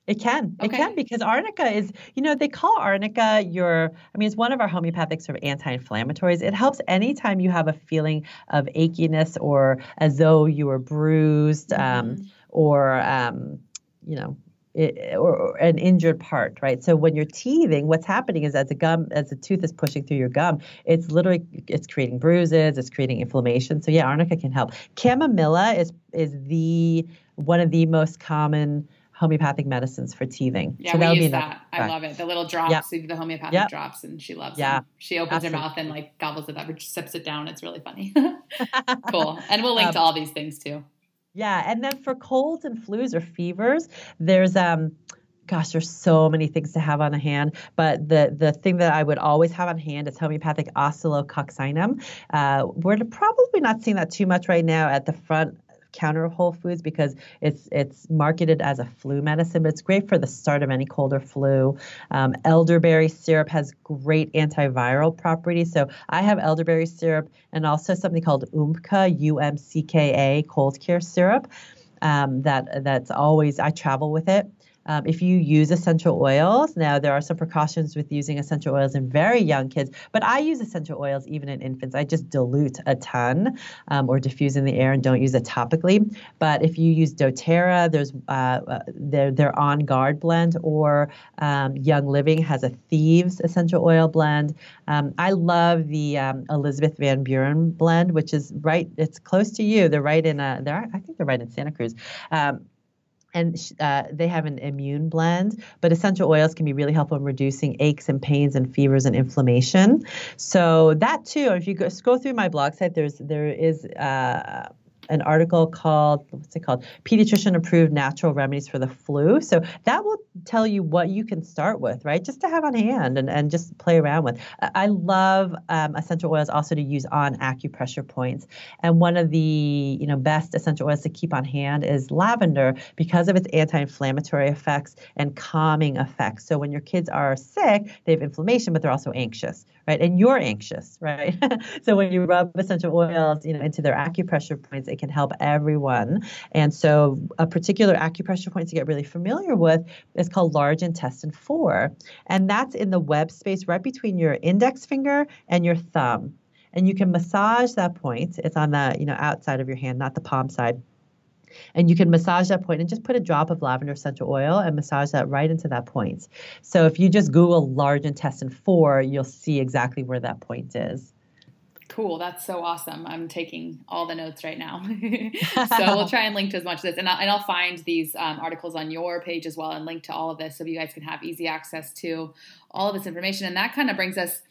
It can. Okay. It can because arnica is, you know, they call arnica your, I mean, it's one of our homeopathic sort of anti inflammatories. It helps anytime you have a feeling of achiness or as though you were bruised um, mm-hmm. or, um, you know, it, or, or, an injured part, right? So when you're teething, what's happening is as the gum, as the tooth is pushing through your gum, it's literally it's creating bruises, it's creating inflammation. So yeah, arnica can help. Chamomilla is is the one of the most common homeopathic medicines for teething. Yeah, so we use that. I love it. The little drops, yep. the homeopathic yep. drops, and she loves yeah. them. She opens Absolutely. her mouth and like gobbles it up or sips it down. It's really funny. cool. And we'll link um, to all these things too. Yeah, and then for colds and flus or fevers, there's um gosh, there's so many things to have on hand. But the the thing that I would always have on hand is homeopathic oscillococcinum. Uh, we're probably not seeing that too much right now at the front counter of Whole Foods because it's it's marketed as a flu medicine, but it's great for the start of any cold or flu. Um, elderberry syrup has great antiviral properties. So I have elderberry syrup and also something called Umcka, U-M-C-K-A, cold care syrup. Um, that that's always I travel with it. Um, if you use essential oils, now there are some precautions with using essential oils in very young kids, but I use essential oils even in infants. I just dilute a ton um, or diffuse in the air and don't use it topically. But if you use doTERRA, there's uh, uh, their, their On Guard blend, or um, Young Living has a Thieves essential oil blend. Um, I love the um, Elizabeth Van Buren blend, which is right, it's close to you. They're right in, a, they're, I think they're right in Santa Cruz. Um, and uh, they have an immune blend. But essential oils can be really helpful in reducing aches and pains and fevers and inflammation. So that too, if you go, scroll through my blog site, there's there is. Uh, an article called what's it called? Pediatrician approved natural remedies for the flu. So that will tell you what you can start with right? Just to have on hand and, and just play around with. I love um, essential oils also to use on acupressure points. And one of the you know best essential oils to keep on hand is lavender because of its anti-inflammatory effects and calming effects. So when your kids are sick they have inflammation but they're also anxious right? And you're anxious, right? so when you rub essential oils, you know, into their acupressure points, it can help everyone. And so a particular acupressure point to get really familiar with is called large intestine 4. And that's in the web space right between your index finger and your thumb. And you can massage that point. It's on the, you know, outside of your hand, not the palm side and you can massage that point and just put a drop of lavender essential oil and massage that right into that point. So if you just Google large intestine 4, you'll see exactly where that point is. Cool. That's so awesome. I'm taking all the notes right now. so we'll try and link to as much of this. And I'll, and I'll find these um, articles on your page as well and link to all of this so you guys can have easy access to all of this information. And that kind of brings us,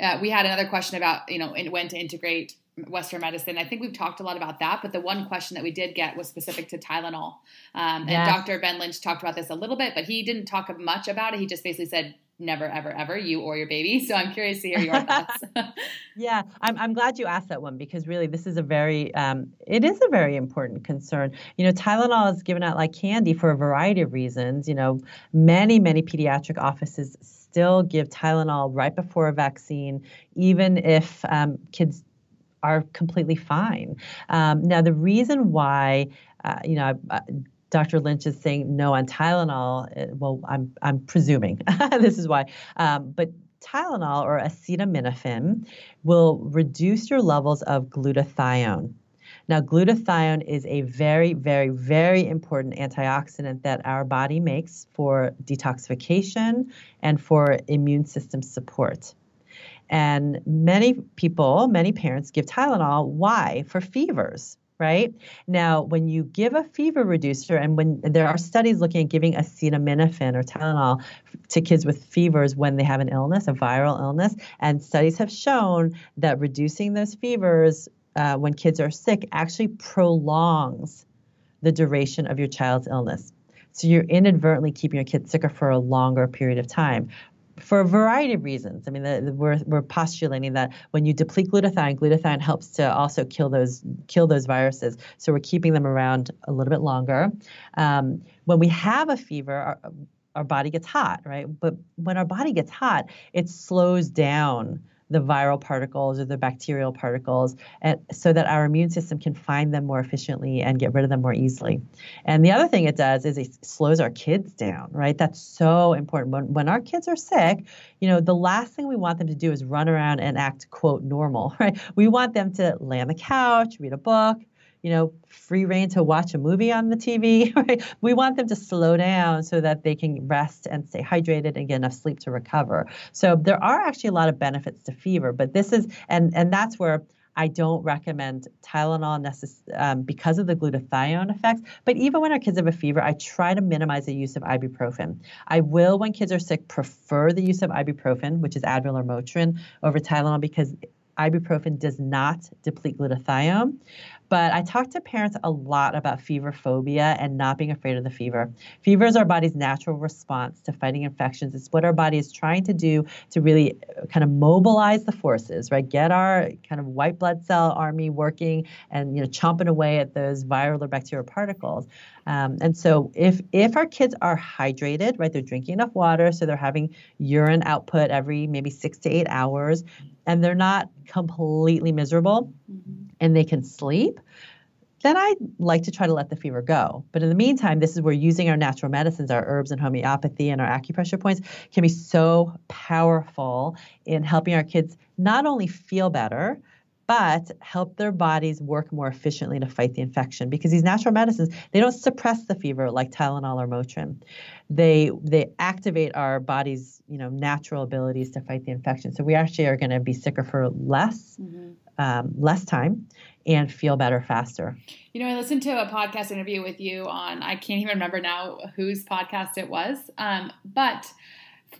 uh, we had another question about, you know, when to integrate Western medicine. I think we've talked a lot about that, but the one question that we did get was specific to Tylenol. Um, and yes. Dr. Ben Lynch talked about this a little bit, but he didn't talk much about it. He just basically said, never, ever, ever, you or your baby. So I'm curious to hear your thoughts. yeah, I'm, I'm glad you asked that one because really this is a very, um, it is a very important concern. You know, Tylenol is given out like candy for a variety of reasons. You know, many, many pediatric offices still give Tylenol right before a vaccine, even if um, kids are completely fine. Um, now, the reason why, uh, you know, Dr. Lynch is saying no on Tylenol. Uh, well, I'm I'm presuming this is why, um, but Tylenol or acetaminophen will reduce your levels of glutathione. Now, glutathione is a very, very, very important antioxidant that our body makes for detoxification and for immune system support. And many people, many parents give Tylenol. Why? For fevers right? Now, when you give a fever reducer, and when there are studies looking at giving acetaminophen or Tylenol to kids with fevers when they have an illness, a viral illness, and studies have shown that reducing those fevers uh, when kids are sick actually prolongs the duration of your child's illness. So you're inadvertently keeping your kid sicker for a longer period of time for a variety of reasons. I mean, the, the, we're, we're postulating that when you deplete glutathione, glutathione helps to also kill those kill those viruses. So we're keeping them around a little bit longer. Um, when we have a fever, our, our body gets hot, right? But when our body gets hot, it slows down the viral particles or the bacterial particles and so that our immune system can find them more efficiently and get rid of them more easily. And the other thing it does is it slows our kids down, right? That's so important. When, when our kids are sick, you know, the last thing we want them to do is run around and act, quote, normal, right? We want them to lay on the couch, read a book, you know, free reign to watch a movie on the TV, right? We want them to slow down so that they can rest and stay hydrated and get enough sleep to recover. So there are actually a lot of benefits to fever, but this is and and that's where I don't recommend Tylenol necess- um, because of the glutathione effects. But even when our kids have a fever, I try to minimize the use of ibuprofen. I will, when kids are sick, prefer the use of ibuprofen, which is Advil or Motrin, over Tylenol because ibuprofen does not deplete glutathione. But I talk to parents a lot about fever phobia and not being afraid of the fever. Fever is our body's natural response to fighting infections. It's what our body is trying to do to really uh, kind of mobilize the forces, right? Get our kind of white blood cell army working and you know chomping away at those viral or bacterial particles. Um, and so if if our kids are hydrated, right, they're drinking enough water, so they're having urine output every maybe six to eight hours, and they're not completely miserable, mm-hmm. and they can sleep then I like to try to let the fever go. But in the meantime, this is where using our natural medicines, our herbs and homeopathy and our acupressure points can be so powerful in helping our kids not only feel better, but help their bodies work more efficiently to fight the infection because these natural medicines they don't suppress the fever like Tylenol or Motrin. They they activate our body's you know natural abilities to fight the infection. So we actually are going to be sicker for less mm-hmm. um, less time and feel better faster. You know, I listened to a podcast interview with you on I can't even remember now whose podcast it was, um, but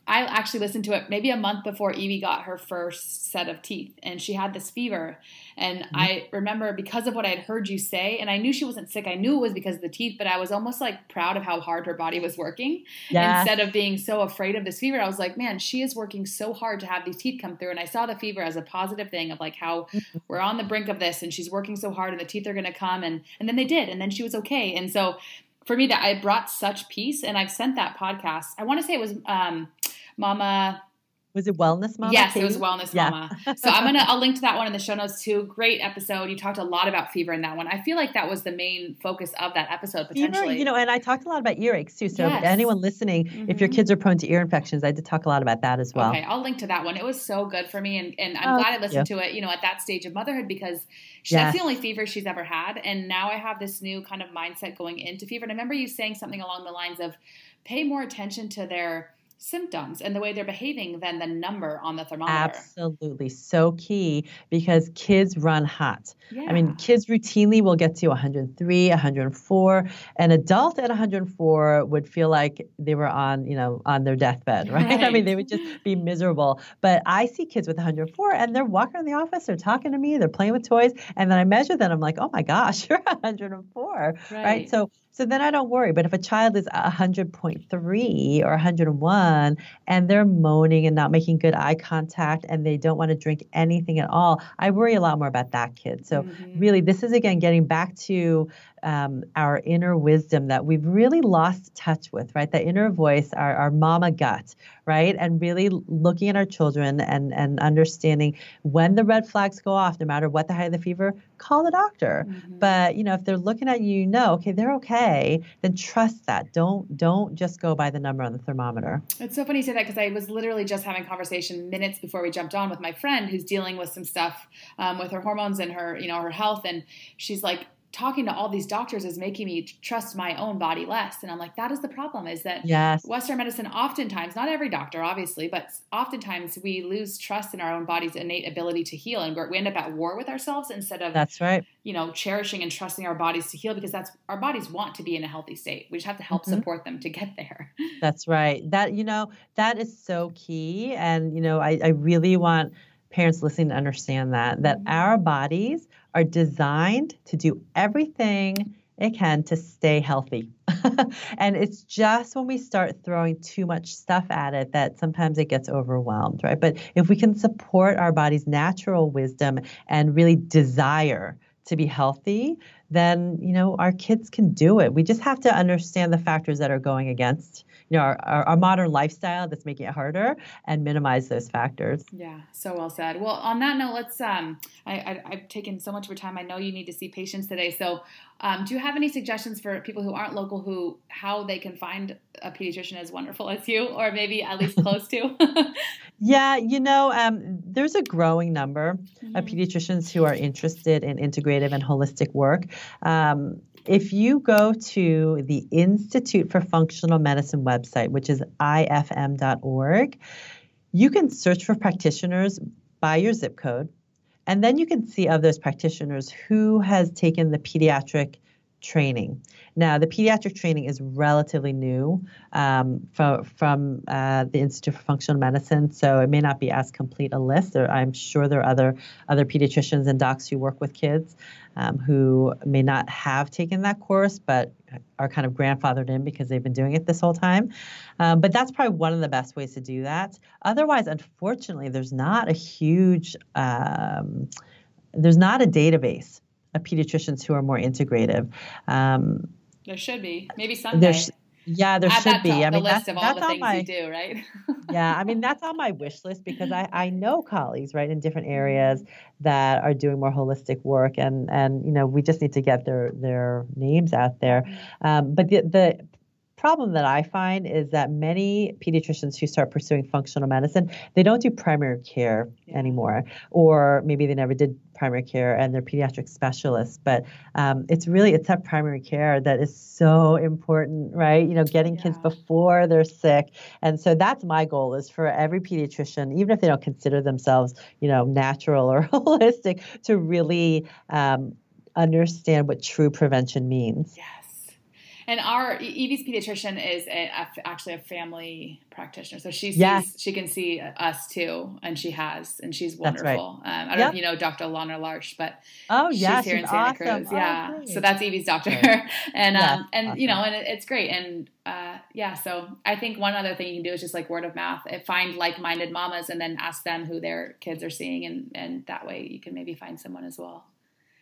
I actually listened to it maybe a month before Evie got her first set of teeth, and she had this fever. And mm-hmm. I remember because of what I had heard you say, and I knew she wasn't sick. I knew it was because of the teeth, but I was almost like proud of how hard her body was working. Yes. Instead of being so afraid of this fever, I was like, man, she is working so hard to have these teeth come through. And I saw the fever as a positive thing of like how mm-hmm. we're on the brink of this, and she's working so hard, and the teeth are going to come, and and then they did, and then she was okay. And so for me, that I brought such peace, and I've sent that podcast. I want to say it was. um Mama was it Wellness Mama? Yes, it was Wellness yeah. Mama. so I'm gonna I'll link to that one in the show notes too. Great episode. You talked a lot about fever in that one. I feel like that was the main focus of that episode potentially. Fever, you know, and I talked a lot about earaches too. So yes. anyone listening, mm-hmm. if your mm-hmm. kids are prone to ear infections, I did talk a lot about that as well. Okay, I'll link to that one. It was so good for me, and, and I'm oh, glad I listened to it. You know, at that stage of motherhood because she, yes. that's the only fever she's ever had, and now I have this new kind of mindset going into fever. And I remember you saying something along the lines of, pay more attention to their symptoms and the way they're behaving than the number on the thermometer. Absolutely. So key because kids run hot. Yeah. I mean, kids routinely will get to 103, 104. An adult at 104 would feel like they were on, you know, on their deathbed, right? right. I mean, they would just be miserable. But I see kids with 104 and they're walking in the office, they're talking to me, they're playing with toys, and then I measure them, I'm like, "Oh my gosh, you're 104." Right? right? So so then I don't worry. But if a child is 100.3 or 101 and they're moaning and not making good eye contact and they don't want to drink anything at all, I worry a lot more about that kid. So mm-hmm. really, this is again getting back to um, our inner wisdom that we've really lost touch with, right? That inner voice, our, our mama gut, right? And really looking at our children and, and understanding when the red flags go off, no matter what the height of the fever, call the doctor. Mm-hmm. But, you know, if they're looking at you, you know, okay, they're okay, then trust that. Don't don't just go by the number on the thermometer. It's so funny you say that because I was literally just having a conversation minutes before we jumped on with my friend who's dealing with some stuff um, with her hormones and her, you know, her health. And she's like, talking to all these doctors is making me trust my own body less. And i'm like that is the problem is that yes. western medicine oftentimes not every doctor obviously but oftentimes we lose trust in our own body's innate ability to heal. And we end up at war with ourselves instead of that's right. you know cherishing and trusting our bodies to heal because that's our bodies want to be in a healthy state. We just have to help mm-hmm. support them to get there. That's right. That you know that is so key. And you know i, I really want parents listening to understand that that mm-hmm. our bodies are designed to do everything it can to stay healthy. and it's just when we start throwing too much stuff at it that sometimes it gets overwhelmed, right? But if we can support our body's natural wisdom and really desire to be healthy, then you know our kids can do it. We just have to understand the factors that are going against you know our, our, our, modern lifestyle that's making it harder and minimize those factors. Yeah so well said. Well on that note let's um I, I have taken so much of your time. I know you need to see patients today. So um, do you have any suggestions for people who aren't local who how they can find a pediatrician as wonderful as you or maybe at least close to? Yeah you know um, there's a growing number mm-hmm. of pediatricians who are interested in integrative and holistic work. Um, if you go to the Institute for Functional Medicine website, which is ifm.org, you can search for practitioners by your zip code, and then you can see of those practitioners who has taken the pediatric training. Now, the pediatric training is relatively new um, from, from uh, the Institute for Functional Medicine, so it may not be as complete a list. There, I'm sure there are other other pediatricians and docs who work with kids um, who may not have taken that course, but are kind of grandfathered in because they've been doing it this whole time. Um, but that's probably one of the best ways to do that. Otherwise, unfortunately, there's not a huge um, there's not a database pediatricians who are more integrative. Um, there should be. Maybe someday. Yeah, there should be. I mean, that's, of all that's the on things my, you do, right? yeah, I mean that's on my wish list because I, I know colleagues right in different areas that are doing more holistic work and and you know we just need to get their their names out there. Um, but the the problem that I find is that many pediatricians who start pursuing functional medicine, they don't do primary care yeah. anymore, or maybe they never did primary care and they're pediatric specialists. But um, it's really it's that primary care that is so important, right? You know, getting yeah. kids before they're sick, and so that's my goal is for every pediatrician, even if they don't consider themselves, you know, natural or holistic, to really um, understand what true prevention means. Yes. And our Evie's pediatrician is a, actually a family practitioner, so she sees yes. she can see us too, and she has, and she's wonderful. Right. Um, I don't yep. know if you know Dr. Lana Larch, but oh yeah, she's here she's in Santa awesome. Cruz. Yeah, oh, so that's Evie's doctor, and yeah, um, and awesome. you know, and it, it's great, and uh, yeah. So I think one other thing you can do is just like word of mouth, find like-minded mamas, and then ask them who their kids are seeing, and and that way you can maybe find someone as well.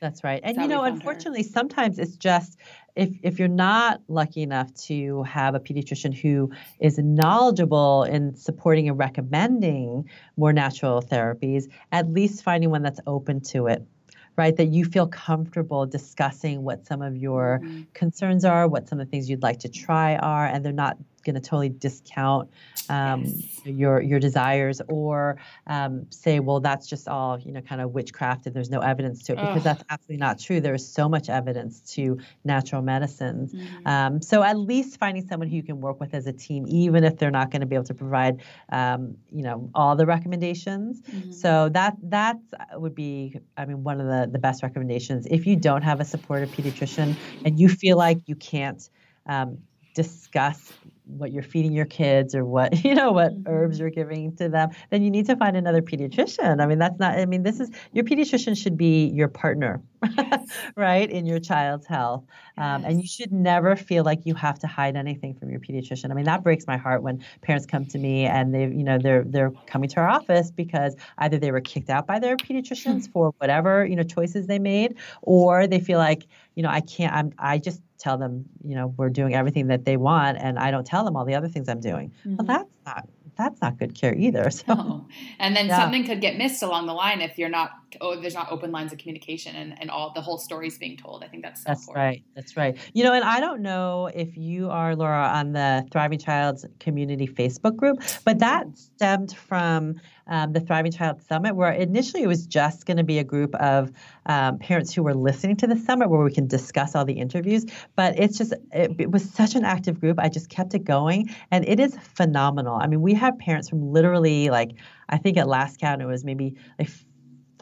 That's right. And you know, unfortunately, her. sometimes it's just if if you're not lucky enough to have a pediatrician who is knowledgeable in supporting and recommending more natural therapies, at least finding one that's open to it right? That you feel comfortable discussing what some of your mm-hmm. concerns are, what some of the things you'd like to try are, and they're not going to totally discount um, yes. your your desires or um, say, well, that's just all you know, kind of witchcraft, and there's no evidence to it because Ugh. that's absolutely not true. There is so much evidence to natural medicines. Mm-hmm. Um, so at least finding someone who you can work with as a team, even if they're not going to be able to provide, um, you know, all the recommendations. Mm-hmm. So that that would be, I mean, one of the the best recommendations. If you don't have a supportive pediatrician and you feel like you can't um, discuss what you're feeding your kids or what you know what mm-hmm. herbs you're giving to them then you need to find another pediatrician i mean that's not i mean this is your pediatrician should be your partner yes. right in your child's health um, and you should never feel like you have to hide anything from your pediatrician i mean that breaks my heart when parents come to me and they you know they're they're coming to our office because either they were kicked out by their pediatricians for whatever you know choices they made or they feel like you know i can't i'm i just tell them, you know, we're doing everything that they want, and I don't tell them all the other things I'm doing. Mm-hmm. Well, that's not that's not good care either. So, no. and then yeah. something could get missed along the line if you're not. Oh, there's not open lines of communication, and, and all the whole story's being told. I think that's so that's important. right. That's right. You know, and I don't know if you are Laura on the Thriving Child's community Facebook group, but that stemmed from um, the Thriving Child Summit, where initially it was just going to be a group of um, parents who were listening to the summit where we can discuss all the interviews. But it's just, it, it, was such an active group. I just kept it going, and it is phenomenal. I mean, we have parents from literally like, I think at last count it was maybe like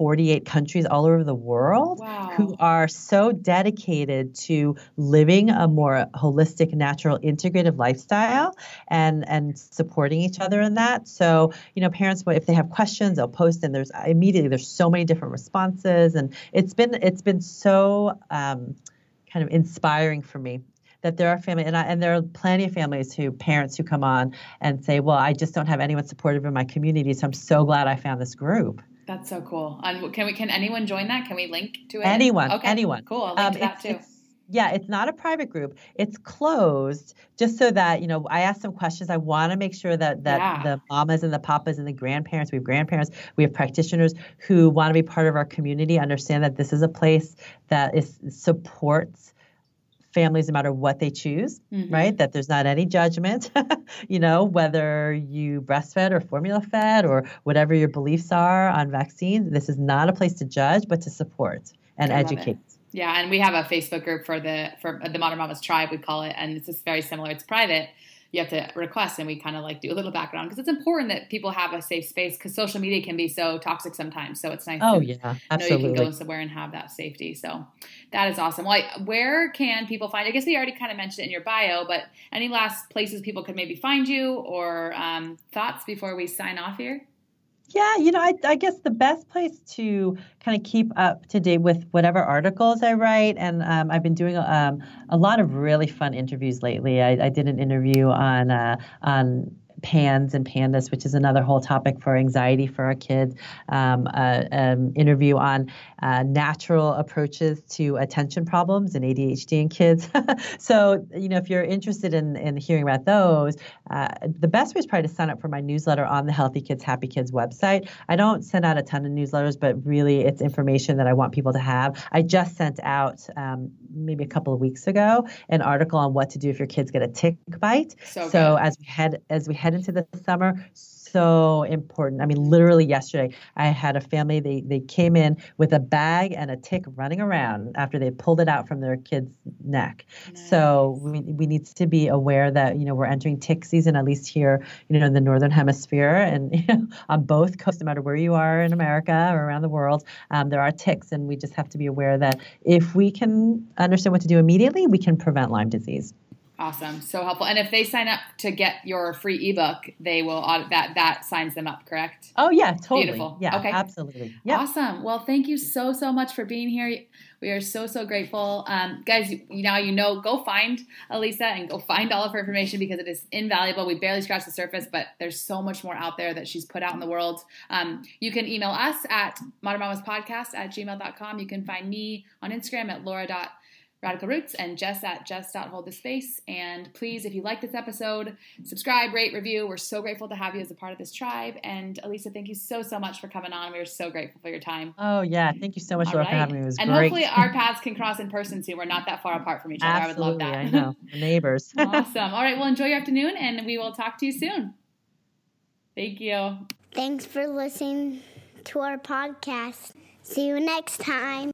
48 countries all over the world wow. who are so dedicated to living a more holistic, natural, integrative lifestyle and and supporting each other in that. So, you know, parents if they have questions, they'll post and there's immediately there's so many different responses and it's been it's been so um, kind of inspiring for me that there are family and, I, and there are plenty of families who parents who come on and say well i just don't have anyone supportive in my community so i'm so glad i found this group that's so cool. And can we? Can anyone join that? Can we link to it? Anyone. Okay. Anyone. Cool. I'll link um, to that too. yeah, it's not a private group. It's closed just so that, you know, I ask some questions. I want to make sure that that yeah. the mamas and the papas and the grandparents, we have grandparents, we have practitioners who want to be part of our community, understand that this is a place that is supports families no matter what they choose, mm-hmm. right? That there's not any judgment, you know, whether you breastfed or formula fed or whatever your beliefs are on vaccines. This is not a place to judge, but to support and educate. Yeah, and we have a Facebook group for the for the Modern Mamas Tribe, we call it, and it's just very similar. It's private, you have to request and we kind of like do a little background because it's important that people have a safe space because social media can be so toxic sometimes so it's nice oh to yeah absolutely. know you can go somewhere and have that safety so that is awesome like where can people find i guess we already kind of mentioned it in your bio but any last places people could maybe find you or um, thoughts before we sign off here yeah, you know, I, I, guess the best place to kind of keep up to date with whatever articles I write, and um, I've been doing um, a lot of really fun interviews lately. I, I did an interview on uh, on PANS and PANDAS, which is another whole topic for anxiety for our kids. Um, an interview on uh, natural approaches to attention problems and ADHD in kids. so, you know, if you're interested in, in hearing about those, uh, the best way is probably to sign up for my newsletter on the Healthy Kids, Happy Kids website. I don't send out a ton of newsletters, but really it's information that I want people to have. I just sent out um, maybe a couple of weeks ago an article on what to do if your kids get a tick bite. So, so as we head as we head into the summer, so important. I mean, literally yesterday, I had a family. They they came in with a bag and a tick running around after they pulled it out from their kid's neck. Nice. So we we need to be aware that you know we're entering tick season, at least here, you know, in the northern hemisphere and you know, on both coasts, no matter where you are in America or around the world, um, there are ticks, and we just have to be aware that if we can understand what to do immediately, we can prevent Lyme disease. Awesome, so helpful. And if they sign up to get your free ebook, they will that that signs them up, correct? Oh yeah, totally. Beautiful. Yeah, okay, absolutely. Yeah. Awesome. Well, thank you so so much for being here. We are so so grateful, um, guys. Now you know. Go find Elisa and go find all of her information because it is invaluable. We barely scratched the surface, but there's so much more out there that she's put out in the world. Um, you can email us at modernmamaspodcast at gmail.com. You can find me on Instagram at laura Radical Roots and Jess at Jess.hold the space. And please, if you like this episode, subscribe, rate, review. We're so grateful to have you as a part of this tribe. And Elisa, thank you so, so much for coming on. We are so grateful for your time. Oh, yeah. Thank you so much, Laura, right. for having me. It was and great. hopefully our paths can cross in person soon. We're not that far apart from each other. Absolutely, I would love that. I know. neighbors. awesome. All right. Well, enjoy your afternoon and we will talk to you soon. Thank you. Thanks for listening to our podcast. See you next time.